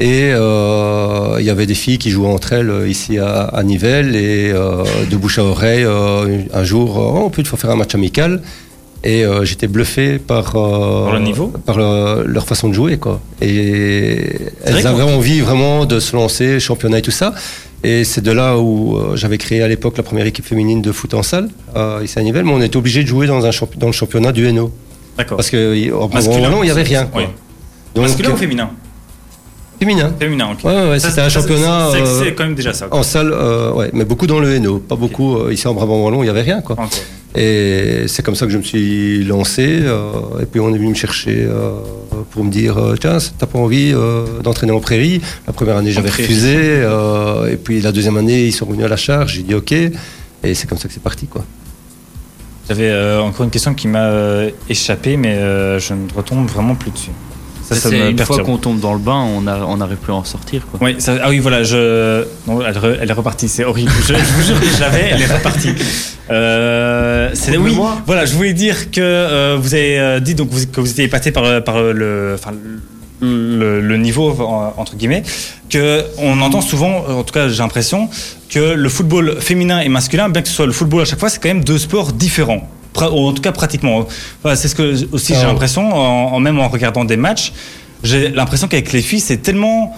Et euh, il y avait des filles qui jouaient entre elles euh, ici à, à Nivelles. Et euh, de bouche à oreille, euh, un jour, euh, oh, on peut faire un match amical. Et euh, j'étais bluffé par, euh, Par le niveau par le- leur façon de jouer. Quoi. Et elles avaient envie vraiment de se lancer, championnat et tout ça. Et c'est de là où euh, j'avais créé à l'époque la première équipe féminine de foot en salle, euh, ici à Nivelles. Mais on était obligé de jouer dans, un champi- dans le championnat du Hainaut. D'accord. Parce qu'en. Ballon, il n'y avait rien. Quoi. Oui. Donc, Masculin ou euh, féminin féminin. Féminin, ok. Ouais, ouais, ouais, Ça, c'était un championnat c'est- euh, quand même déjà ça. quoi. en salle, euh, ouais, mais beaucoup dans le Hainaut. Pas beaucoup euh, ici en Brabant Wallon, il n'y avait rien. Quoi. Et c'est comme ça que je me suis lancé. euh, et puis on est venu me chercher euh, pour me dire euh, Tiens, t'as pas envie euh, d'entraîner en prairie La première année, j'avais refusé. et puis la deuxième année, ils sont revenus à la charge. J'ai dit OK. Et c'est comme ça que c'est parti. Quoi. J'avais encore une question qui m'a échappé, mais je ne retombe vraiment plus dessus. Ça, ça c'est me une fois qu'on tombe dans le bain, on n'arrive plus à en sortir. Quoi. Oui, ça- ah oui, voilà, je... non, elle, re- elle est repartie, c'est horrible. Je, je vous jure que je l'avais, elle est repartie. Euh, c'est, oui, voilà, je voulais dire que euh, vous avez euh, dit donc, vous- que vous étiez passé par, par le, enfin, le, le niveau, en- entre guillemets, que on entend souvent, en tout cas j'ai l'impression, que le football féminin et masculin, bien que ce soit le football à chaque fois, c'est quand même deux sports différents. Ou en tout cas pratiquement. C'est ce que aussi j'ai Ah. l'impression, en, en- même en regardant des matchs, j'ai l'impression qu'avec les filles, c'est tellement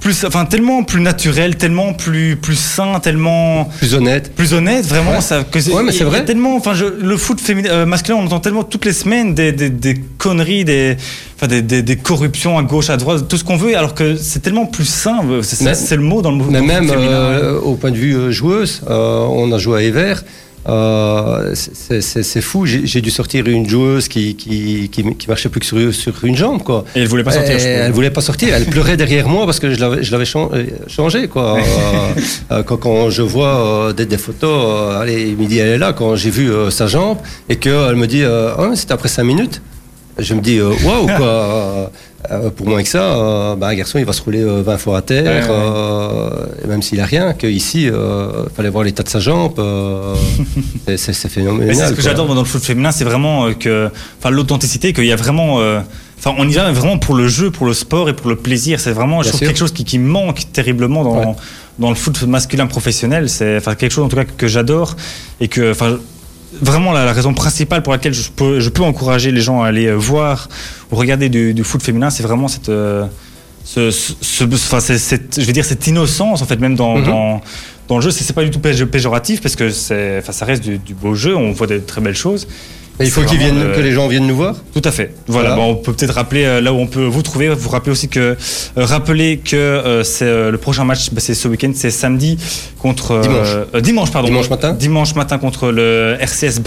plus, enfin tellement plus naturel, tellement plus plus sain, tellement Plus honnête. plus honnête, vraiment. Ouais. Ça, que Ouais, mais c'est vrai. Tellement, enfin, je- le foot féminin, euh, masculin, on entend tellement toutes les semaines des, des, des conneries, des, enfin, des, des, des corruptions à gauche, à droite, tout ce qu'on veut, alors que c'est tellement plus sain. euh, C'est le mot dans le mouvement Mais même euh, au point de vue joueuse, euh, on a joué à Ever. Euh, c'est- fou, j'ai dû sortir une joueuse qui, qui, qui, qui marchait plus que sur, sur une jambe. Quoi. Et elle voulait pas sortir. Je elle voulait pas sortir, elle pleurait derrière moi parce que je l'avais- euh, changé. Quoi. Euh, quand, quand je vois euh, des, des photos, allez, midi elle est là, quand j'ai vu sa jambe et qu'elle me dit euh, Ah, c'était après 5 minutes, je me dis euh, waouh quoi. Euh, pour moins que ça, euh, bah, un garçon il va se rouler euh, 20 fois à terre, Ouais, ouais. euh, même s'il a rien, qu'ici il fallait voir l'état de sa jambe, c'est- phénoménal. C'est ce que j'adore dans le foot féminin, c'est vraiment que, enfin, l'authenticité, qu'il y a vraiment, enfin, on y va vraiment pour le jeu, pour le sport et pour le plaisir. C'est vraiment, je Bien trouve, sûr. quelque chose qui, qui manque terriblement dans, Ouais. dans le foot masculin professionnel. C'est, enfin, quelque chose en tout cas que j'adore et que, enfin, vraiment la, la raison principale pour laquelle je peux, je peux encourager les gens à aller euh, voir ou regarder du, du foot féminin, c'est vraiment cette, euh, ce, ce, ce- enfin, c'est- cette- je vais dire cette innocence en fait, même dans, Mhm. dans, dans le jeu. C'est, pas du tout péj- péjoratif parce que c'est, enfin, ça reste du, du beau jeu. On voit de très belles choses. Et il faut qu'ils viennent, que les gens viennent nous voir? Tout à fait. Voilà. Voilà. Bon, on peut peut-être rappeler euh, là où on peut vous trouver. Vous rappeler aussi que euh, rappeler que euh, c'est le prochain match, bah, c'est ce week-end, c'est samedi contre Dimanche. dimanche pardon. Dimanche matin. Dimanche matin contre le RCS.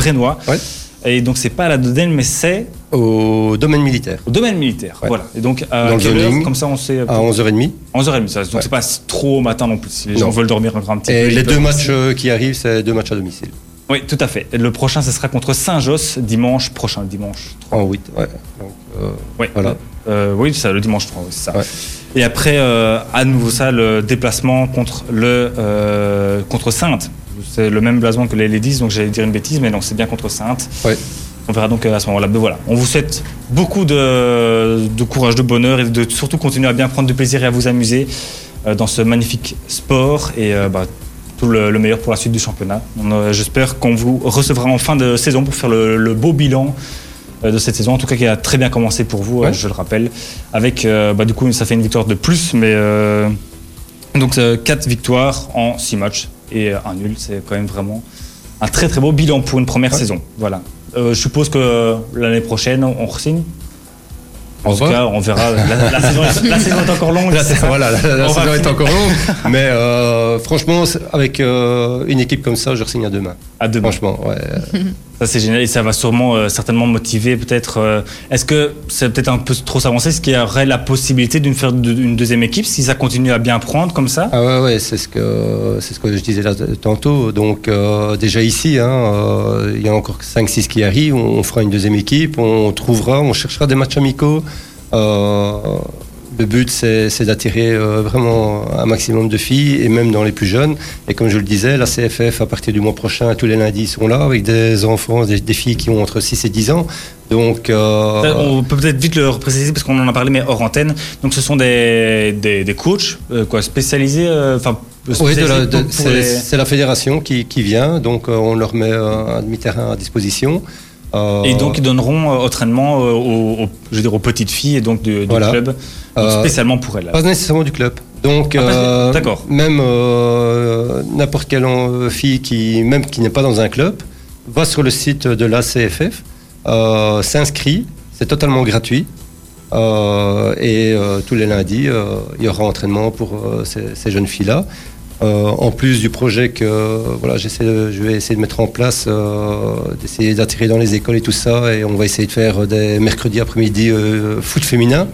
Ouais. Et donc c'est pas à la Dodenne, mais c'est Au domaine militaire, au domaine militaire. Ouais. Voilà. Et donc à Dans quelle heure. Comme ça, on sait. à 11h30. 11h30. Ça. Donc Ouais. c'est pas trop au matin non plus. Si les gens veulent dormir encore un petit peu. Et les deux matchs qui arrivent, c'est deux matchs à domicile. Oui, tout à fait. Le prochain, ce sera contre Saint-Josse dimanche prochain, dimanche En 8, ouais. Donc, euh, Oui, Voilà. Euh, oui, ça, le dimanche 3, oui, c'est ça. Ouais. Et après, euh, à nouveau ça, le déplacement contre le contre Sainte. C'est le même blasement que les Ladies, donc j'allais dire une bêtise, mais non, c'est bien contre Sainte. Ouais. On verra donc à ce moment-là. Mais voilà, on vous souhaite beaucoup de, de courage, de bonheur et de surtout continuer à bien prendre du plaisir et à vous amuser dans ce magnifique sport et bah, tout le, le meilleur pour la suite du championnat. On, euh, J'espère qu'on vous recevra en fin de saison pour faire le, le beau bilan euh, de cette saison, en tout cas qui a très bien commencé pour vous, Ouais. euh, je le rappelle. Avec, bah, du coup, ça fait une victoire de plus, mais donc 4 victoires en 6 matchs et un nul, c'est quand même vraiment un très très beau bilan pour une première Ouais. saison. Voilà. Je suppose que l'année prochaine, on re-signe? En tout cas, on verra. La, la saison, est, la saison est encore longue. Là, c'est ça voilà, la, la saison est encore longue. mais euh, franchement, avec euh, une équipe comme ça, je signe à demain. À demain. Franchement, ouais. Ça c'est génial et ça va sûrement euh, certainement motiver peut-être. euh, Est-ce que c'est peut-être un peu trop s'avancer Est-ce qu'il y aurait la possibilité d'une faire une deuxième équipe si ça continue à bien prendre comme ça? Ah ouais, ouais, c'est ce que c'est ce que je disais là tantôt. Donc euh, déjà ici, hein, euh, il y a encore 5-6 qui arrivent. On fera une deuxième équipe, on trouvera, on cherchera des matchs amicaux. Euh, le but, c'est d'attirer euh, vraiment un maximum de filles, et même dans les plus jeunes. Et comme je le disais, la CFF, à partir du mois prochain, tous les lundis, sont là, avec des enfants, des, des filles qui ont entre 6 et 10 ans. Donc, euh, On peut peut-être vite le repréciser parce qu'on en a parlé mais hors antenne. Donc ce sont des, des, des coachs euh, quoi, spécialisés. euh, Enfin, Oui, c'est les- la fédération qui, qui vient, donc euh, on leur met euh, un demi-terrain à disposition. Euh, Et donc ils donneront euh, entraînement euh, aux, aux- je veux dire, aux petites filles et donc du, du Voilà. club donc, spécialement pour elles. Pas nécessairement du club. Donc, Ah, d'accord. même n'importe quelle fille qui, même qui n'est pas dans un club, va sur le site de l'ACFF, s'inscrit, c'est totalement gratuit. Et tous les lundis, il y aura entraînement pour ces, ces jeunes filles-là. Euh, en plus du projet que voilà, j'essaie de- je vais essayer de mettre en place, euh, d'essayer d'attirer dans les écoles et tout ça, et on va essayer de faire des mercredis après-midi euh, foot féminin.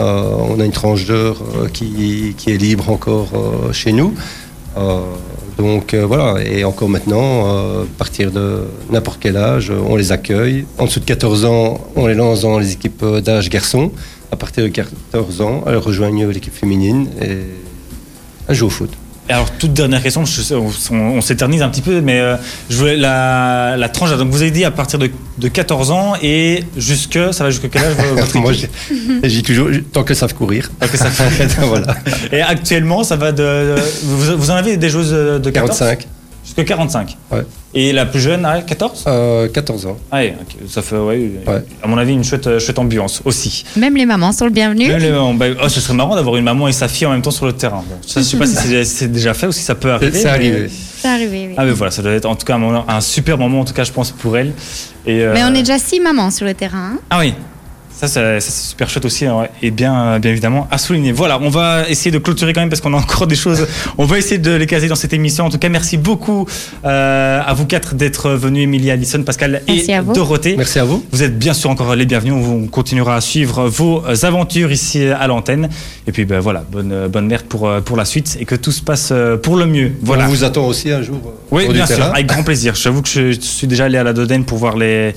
Euh, on a une tranche d'heure euh, qui, est libre encore euh, chez nous. Euh, donc euh, voilà, et encore maintenant, euh, à partir de n'importe quel âge, on les accueille. En dessous de 14 ans, on les lance dans les équipes euh, d'âge garçon. À partir de 14 ans, elles rejoignent l'équipe féminine et elles jouent au foot. Et alors, toute dernière question, je sais, on, on- on s'éternise un petit peu, mais euh, je voulais la, la tranche. Donc, vous avez dit à partir de, de 14 ans et jusque, ça va jusqu'à quel âge votre Moi, j'ai toujours, tant qu'elles savent courir. Tant que ça fait. voilà. Et actuellement, ça va de. Vous, vous en avez des joueuses de 14 45, Jusque 45 Ouais. Et la plus jeune, à 14 euh, 14 ans. Ah, ouais, ok. ça fait, ouais, Ouais. à mon avis, une chouette, chouette ambiance aussi. Même les mamans sont le bienvenu. Même les mamans, bah, oh, ce serait marrant d'avoir une maman et sa fille en même temps sur le terrain. Bon, ça, je sais pas si c'est- c'est déjà fait ou si ça peut arriver. C'est mais- arrivé. C'est arrivé, oui. Ah, mais voilà, ça doit être en tout cas un, moment- un super moment, en tout cas, je pense, pour elle. Et, euh, Mais on est déjà six mamans sur le terrain. hein. Ah oui. Ça, c'est ça, c'est super chouette aussi, hein, et bien, euh, bien évidemment, à souligner. Voilà, on va essayer de clôturer quand même parce qu'on a encore des choses. On va essayer de les caser dans cette émission. En tout cas, merci beaucoup euh, à vous quatre d'être venus, Emilie, Alison, Pascal Merci et. Dorothée. Merci à vous. Vous êtes bien sûr encore les bienvenus. On continuera à suivre vos aventures ici à l'antenne. Et puis, ben, voilà, bonne, bonne merde pour, euh, pour la suite et que tout se passe euh, pour le mieux. Voilà. On vous attend aussi un jour. euh, Oui, bien sûr, terrain. avec grand plaisir. J'avoue que je suis déjà allé à la Dodène pour voir les,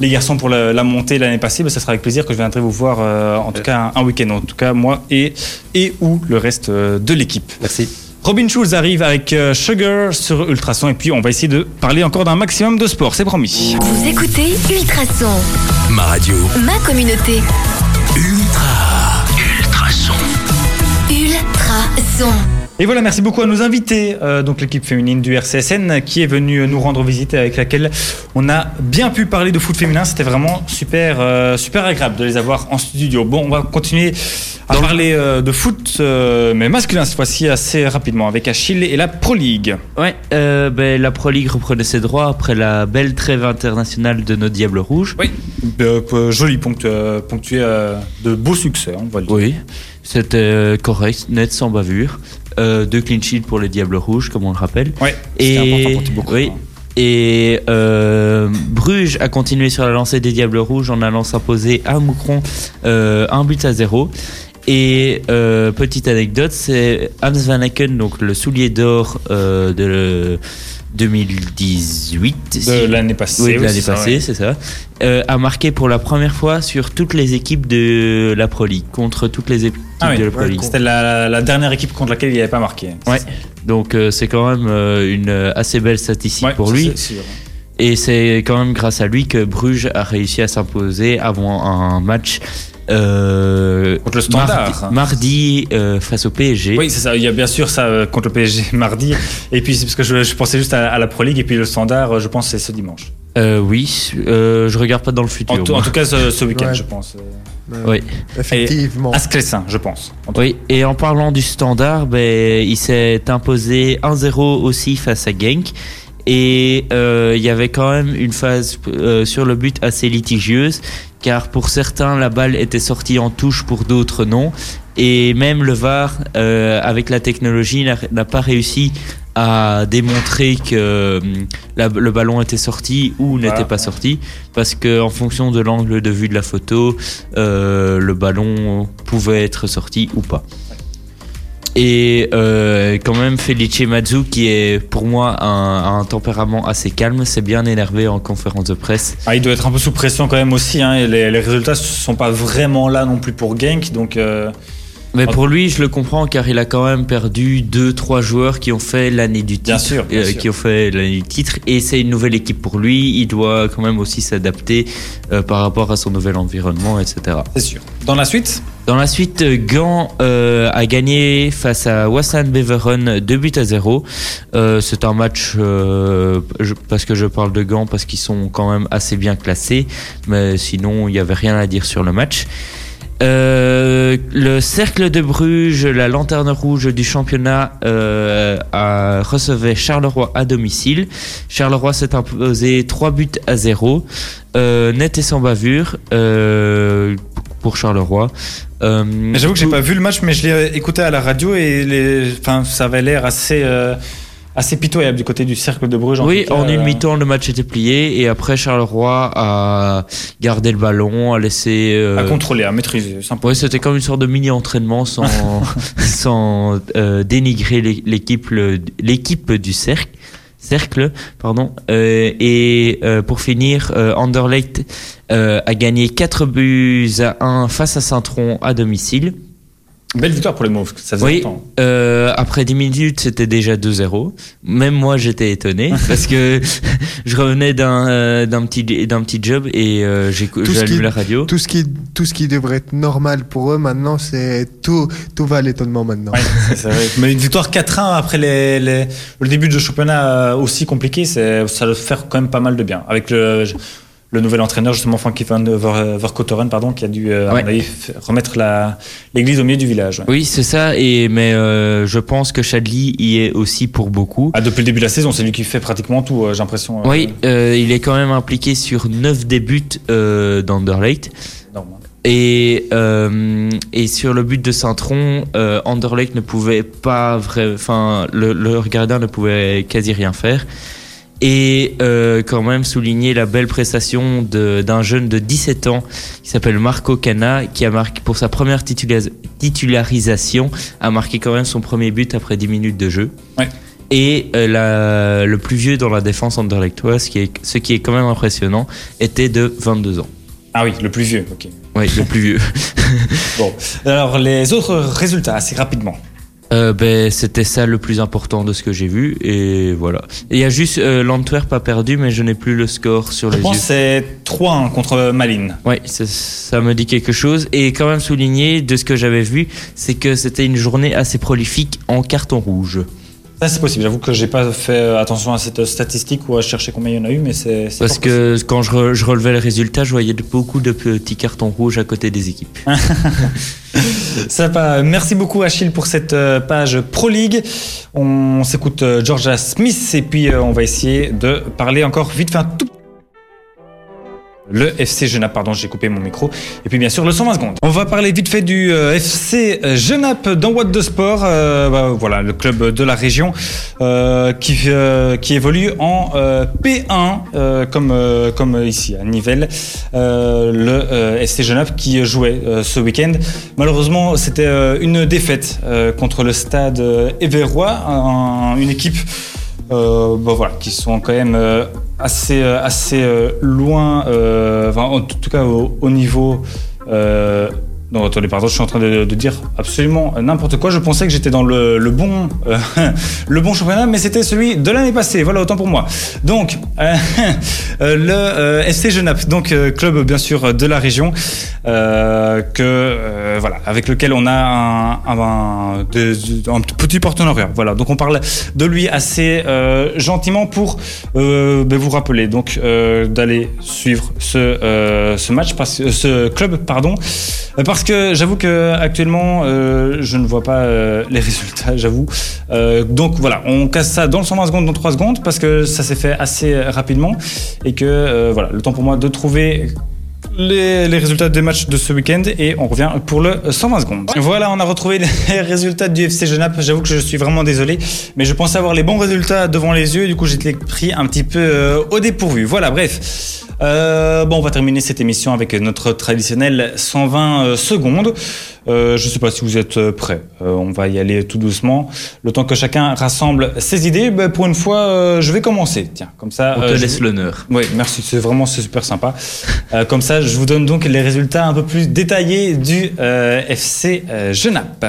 les garçons pour la, la montée l'année passée. Mais ça sera avec plaisir que je viendrai vous voir, euh, en tout cas un, un week-end. En tout cas, moi et, et ou le reste euh, de l'équipe. Merci. Robin Schulz arrive avec euh, Sugar sur Ultrason. Et puis, on va essayer de parler encore d'un maximum de sport. C'est promis. Vous écoutez Ultrason, Ma radio. ma communauté. Ultra. Ultrason. Ultrason. Et voilà, merci beaucoup à nos invités, euh, donc l'équipe féminine du RCSN qui est venue nous rendre visite et avec laquelle on a bien pu parler de foot féminin. C'était vraiment super, euh, super agréable de les avoir en studio. Bon, on va continuer à parler euh, de foot, euh, mais masculin cette fois-ci assez rapidement avec Achille et la Pro League. Ouais, euh, ben, la Pro League reprenait ses droits après la belle trêve internationale de nos Diables Rouges. Oui, euh, euh, joli ponctué, euh, ponctué euh, de beaux succès, on va le dire. Oui, c'était euh, correct, net, sans bavure. Euh, deux clean sheets pour les Diables Rouges, comme on le rappelle. Ouais, Et, important pour oui, et euh, Bruges a continué sur la lancée des Diables Rouges en allant s'imposer à Moucron euh, un but à zéro. Et euh, petite anecdote, c'est Hans Van Aken, donc le soulier d'or de 2018. De si- l'année passée. oui, de oui, l'année c'est ça, passée, ouais. c'est ça. Euh, a marqué pour la première fois sur toutes les équipes de la Pro League, contre toutes les équipes Ah oui, de la Pro League. C'était la, la dernière équipe contre laquelle il n'avait pas marqué. Ouais. Donc euh, c'est quand même euh, une assez belle statistique Ouais, pour lui. sûr. Et c'est quand même grâce à lui que Bruges a réussi à s'imposer avant un match euh, Contre le Standard. mardi, mardi, euh, face au PSG. Oui, c'est ça. Il y a bien sûr ça euh, contre le PSG mardi. Et puis, c'est parce que je, je pensais juste à, à la Pro League. Et puis, le standard, je pense, c'est ce dimanche. Euh, oui, euh, je regarde pas dans le futur. En, tout- en moi. tout cas, ce, ce week-end, Ouais. je pense. Oui. Effectivement. À Sclessin, je pense. Oui, et en parlant du standard, ben, il s'est imposé 1-0 aussi face à Genk. Et euh, il y avait quand même une phase euh, sur le but assez litigieuse, car pour certains, la balle était sortie en touche, pour d'autres non. Et même le VAR, euh, avec la technologie, n'a pas réussi à démontrer que la- le ballon était sorti ou n'était pas sorti, parce que en fonction de l'angle de vue de la photo, le ballon pouvait être sorti ou pas. Et euh, quand même, Felice Mazzu, qui est pour moi un, un tempérament assez calme, s'est bien énervé en conférence de presse. Ah, il doit être un peu sous pression quand même aussi. Hein, les résultats ne sont pas vraiment là non plus pour Genk. Donc, euh, Mais pour lui, je le comprends car il a quand même perdu deux, trois joueurs qui ont fait l'année du titre, Bien sûr, bien euh, sûr. qui ont fait l'année du titre, et c'est une nouvelle équipe pour lui. Il doit quand même aussi s'adapter euh, par rapport à son nouvel environnement, etc. c'est sûr. Dans la suite, Dans la suite, Gand euh, a gagné face à Wassan Beveren 2 buts à 0. Euh, c'est un match, euh, je- parce que je parle de Gand, parce qu'ils sont quand même assez bien classés, mais sinon, il n'y avait rien à dire sur le match. Euh, le Cercle de Bruges, la lanterne rouge du championnat, euh, a recevait Charleroi à domicile. Charleroi s'est imposé 3 buts à 0, euh, net et sans bavure pour Charleroi. J'avoue que j'ai pas vu le match, mais je l'ai écouté à la radio et les, enfin, ça avait l'air assez, assez pitoyable du côté du cercle de Bruges. Oui, en une euh, mi-temps, le match était plié et après Charleroi a gardé le ballon, a laissé. euh, À contrôler, à maîtriser. Ouais, c'était comme une sorte de mini-entraînement sans, sans euh, dénigrer l'é- l'équipe l'équipe du cercle. Cercle, pardon. Euh, et euh, pour finir, euh, Anderlecht euh, a gagné 4 buts à 1 face à Saint-Tron à domicile. Belle victoire pour les Mauves. Ça faisait Oui, longtemps. euh, après 10 minutes, c'était déjà 2-0. Même moi, j'étais étonné parce que je revenais d'un euh, d'un petit, d'un petit job et euh, j'ai qui- la radio. Tout ce qui, tout ce qui devrait être normal pour eux maintenant, c'est tout, tout va à l'étonnement maintenant. Ouais, c'est- c'est vrai. Mais une victoire 4-1 après les, les- le début de championnat euh, aussi compliqué, c'est- ça doit faire quand même pas mal de bien. Avec le, le nouvel entraîneur, justement, Frankie van Verkotteren, pardon, qui a dû euh, Ouais. avis, remettre l'église au milieu du village. ouais. Oui, c'est ça. Et mais euh, je pense que Chadli y est aussi pour beaucoup. Ah, depuis le début de la saison, c'est lui qui fait pratiquement tout, euh, j'ai l'impression. Oui, il est quand même impliqué sur 9 débuts d'Anderlecht. Et, euh, et sur le but de Saint-Tron, euh, Anderlecht ne pouvait pas enfin le, leur gardien ne pouvait quasi rien faire. Et euh, quand même souligner la belle prestation d'un jeune de 17 ans qui s'appelle Marco Cana, qui a marqué pour sa première titula- titularisation, a marqué quand même son premier but après 10 minutes de jeu. Ouais. Et euh, la- le plus vieux dans la défense anderlechtoise, ce qui est, ce qui est quand même impressionnant, était de 22 ans. Ah oui, le plus vieux, ok. Oui, le plus vieux. Bon, alors les autres résultats, assez rapidement. Euh, ben, c'était ça le plus important de ce que j'ai vu et voilà. Il y a juste euh, l'Antwerp a perdu mais je n'ai plus le score sur Je les pense yeux. c'est 3-1 contre Malines. Ça, ça me dit quelque chose et quand même souligner de ce que j'avais vu, c'est que c'était une journée assez prolifique en carton rouge. Ça, c'est possible. J'avoue que j'ai pas fait euh, attention à cette statistique ou à chercher combien il y en a eu, mais c'est. Parce que quand je, re- je relevais les résultats, je voyais beaucoup de petits cartons rouges à côté des équipes. Sympa. Merci beaucoup Achille pour cette euh, page Pro League. On s'écoute euh, Georgia Smith et puis euh, on va essayer de parler encore vite fait un tout le FC Genappe, pardon, j'ai coupé mon micro. Et puis bien sûr le 120 secondes. On va parler vite fait du euh, FC Genappe dans What de Sport. Euh, bah, voilà, le club de la région euh, qui, euh, qui évolue en euh, P1 euh, comme, euh, comme ici à Nivelles. Euh, le euh, FC Genappe qui jouait euh, ce week-end. Malheureusement, c'était euh, une défaite euh, contre le stade euh, Éverois, un- une équipe euh, bon, voilà, qui sont quand même euh, assez, euh, assez euh, loin, euh, enfin, en tout cas au, au niveau. Non, attendez, pardon, je suis en train de, dire absolument n'importe quoi. Je pensais que j'étais dans le, bon, euh, le bon championnat, mais c'était celui de l'année passée. Voilà, autant pour moi. Donc, euh, le euh, FC Genappe, donc euh, club bien sûr de la région, que voilà, avec lequel on a un, un- petit partenariat. Voilà, donc on parle de lui assez gentiment pour ben, vous rappeler donc d'aller suivre ce, match, parce, ce club, pardon, parce que j'avoue que actuellement euh, je ne vois pas euh, les résultats, j'avoue. Euh, donc voilà, on casse ça dans le 120 secondes, dans 3 secondes, parce que ça s'est fait assez rapidement et que voilà, le temps pour moi de trouver les, résultats des matchs de ce week-end et on revient pour le 120 secondes. Voilà, on a retrouvé les résultats du FC Genappe. J'avoue que je suis vraiment désolé, mais je pensais avoir les bons résultats devant les yeux. Du coup, j'étais pris un petit peu au dépourvu. Voilà, bref. Euh, bon, on va terminer cette émission avec notre traditionnel 120 euh, secondes. Euh, je ne sais pas si vous êtes euh, prêts. Euh, on va y aller tout doucement. Le temps que chacun rassemble ses idées, ben, pour une fois, euh, je vais commencer. Tiens, comme ça. On te laisse l'honneur. oui, merci, c'est vraiment c'est super sympa. Euh, comme ça, je vous donne donc les résultats un peu plus détaillés du euh, FC Genappe.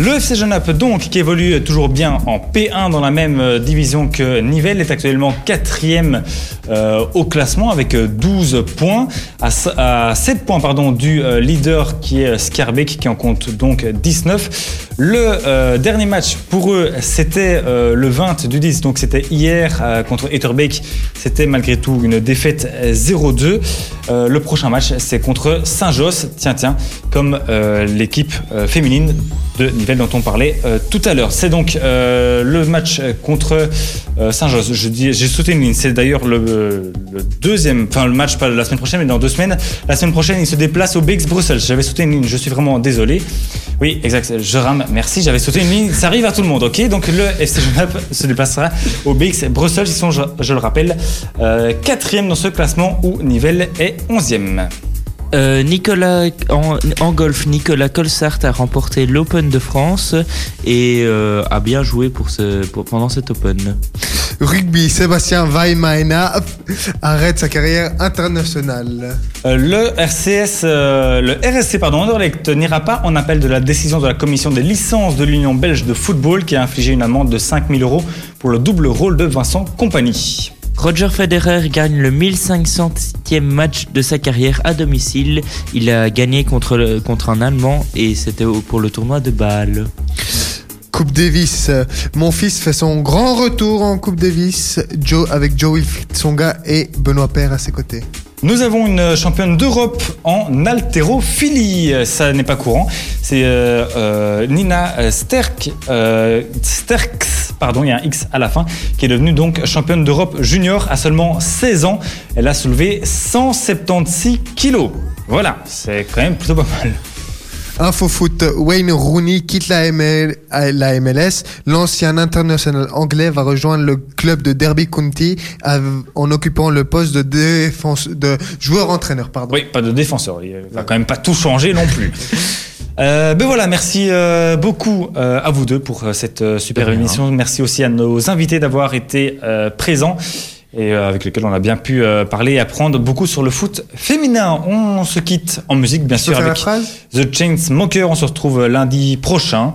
Le FC Genappe, donc, qui évolue toujours bien en P1 dans la même euh, division que Nivelles, est actuellement quatrième euh, au classement avec euh, 12 points, à, s- à 7 points du euh, leader qui est Scarbeck, qui en compte donc 19. Le euh, dernier match pour eux, c'était euh, le 20 du 10, donc c'était hier euh, contre Etterbeek. C'était malgré tout une défaite euh, 0-2. Euh, le prochain match, c'est contre Saint-Josse, tiens, tiens, comme euh, l'équipe euh, féminine de Nivelles dont on parlait euh, tout à l'heure. C'est donc euh, le match contre euh, Saint-Josse. J'ai sauté une ligne. C'est d'ailleurs le, le deuxième, enfin le match pas la semaine prochaine, mais dans deux semaines. La semaine prochaine, il se déplace au BX Bruxelles. J'avais sauté une ligne. Je suis vraiment désolé. Oui, exact. Je rame. Merci. J'avais sauté une ligne. Ça arrive à tout le monde. Ok? Donc le FC Genappe se déplacera au BX Bruxelles. Ils sont, je, je le rappelle, euh, quatrième dans ce classement où Nivelles est onzième. Euh, Nicolas, en, en golf, Nicolas Colsart a remporté l'Open de France et euh, a bien joué pour ce, pour- pendant cet Open. Rugby, Sébastien Weimaina arrête sa carrière internationale. Euh, Le RCS, euh, le RSC pardon, Anderlecht n'ira pas en appel de la décision de la commission des licences de l'Union belge de football qui a infligé une amende de 5000 euros pour le double rôle de Vincent Compagnie. Roger Federer gagne le 1500e match de sa carrière à domicile. Il a gagné contre, un Allemand et c'était pour le tournoi de Bâle. Coupe Davis, mon fils fait son grand retour en Coupe Davis, Joe avec Joey Tsonga et Benoît Père à ses côtés. Nous avons une championne d'Europe en haltérophilie. Ça n'est pas courant. C'est euh, euh, Nina Sterk, euh, Sterks, pardon, il y a un X à la fin, qui est devenue donc championne d'Europe junior à seulement 16 ans. Elle a soulevé 176 kilos. Voilà, c'est quand même plutôt pas mal. Info foot, Wayne Rooney quitte la, ML la MLS. L'ancien international anglais va rejoindre le club de Derby County en occupant le poste de, défense, de joueur-entraîneur. Pardon. Oui, pas de défenseur. Il va quand même pas tout changer non plus. Euh, ben voilà, merci euh, beaucoup euh, à vous deux pour cette super émission. Merci aussi à nos invités d'avoir été présents et euh, avec lesquels on a bien pu euh, parler et apprendre beaucoup sur le foot féminin. On se quitte en musique, bien sûr, avec The Chainsmokers. On se retrouve lundi prochain,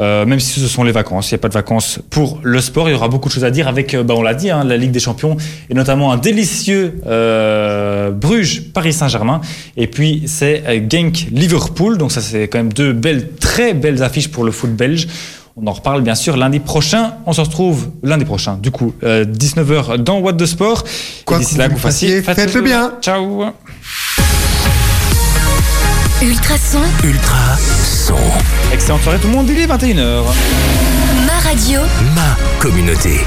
euh, même si ce sont les vacances. Il n'y a pas de vacances pour le sport. Il y aura beaucoup de choses à dire avec, euh, bah, on l'a dit, hein, la Ligue des Champions et notamment un délicieux euh, Bruges Paris Saint-Germain. Et puis c'est euh, Genk Liverpool. Donc ça c'est quand même deux belles, très belles affiches pour le foot belge. On en reparle bien sûr lundi prochain. On se retrouve lundi prochain, du coup, euh, 19h dans What the Sport. Quoi que là, vous que vous fassiez, faites-le bien. Ciao. Ultrason, Ultra son. Excellente soirée tout le monde. Il est 21h. ma radio. Ma communauté.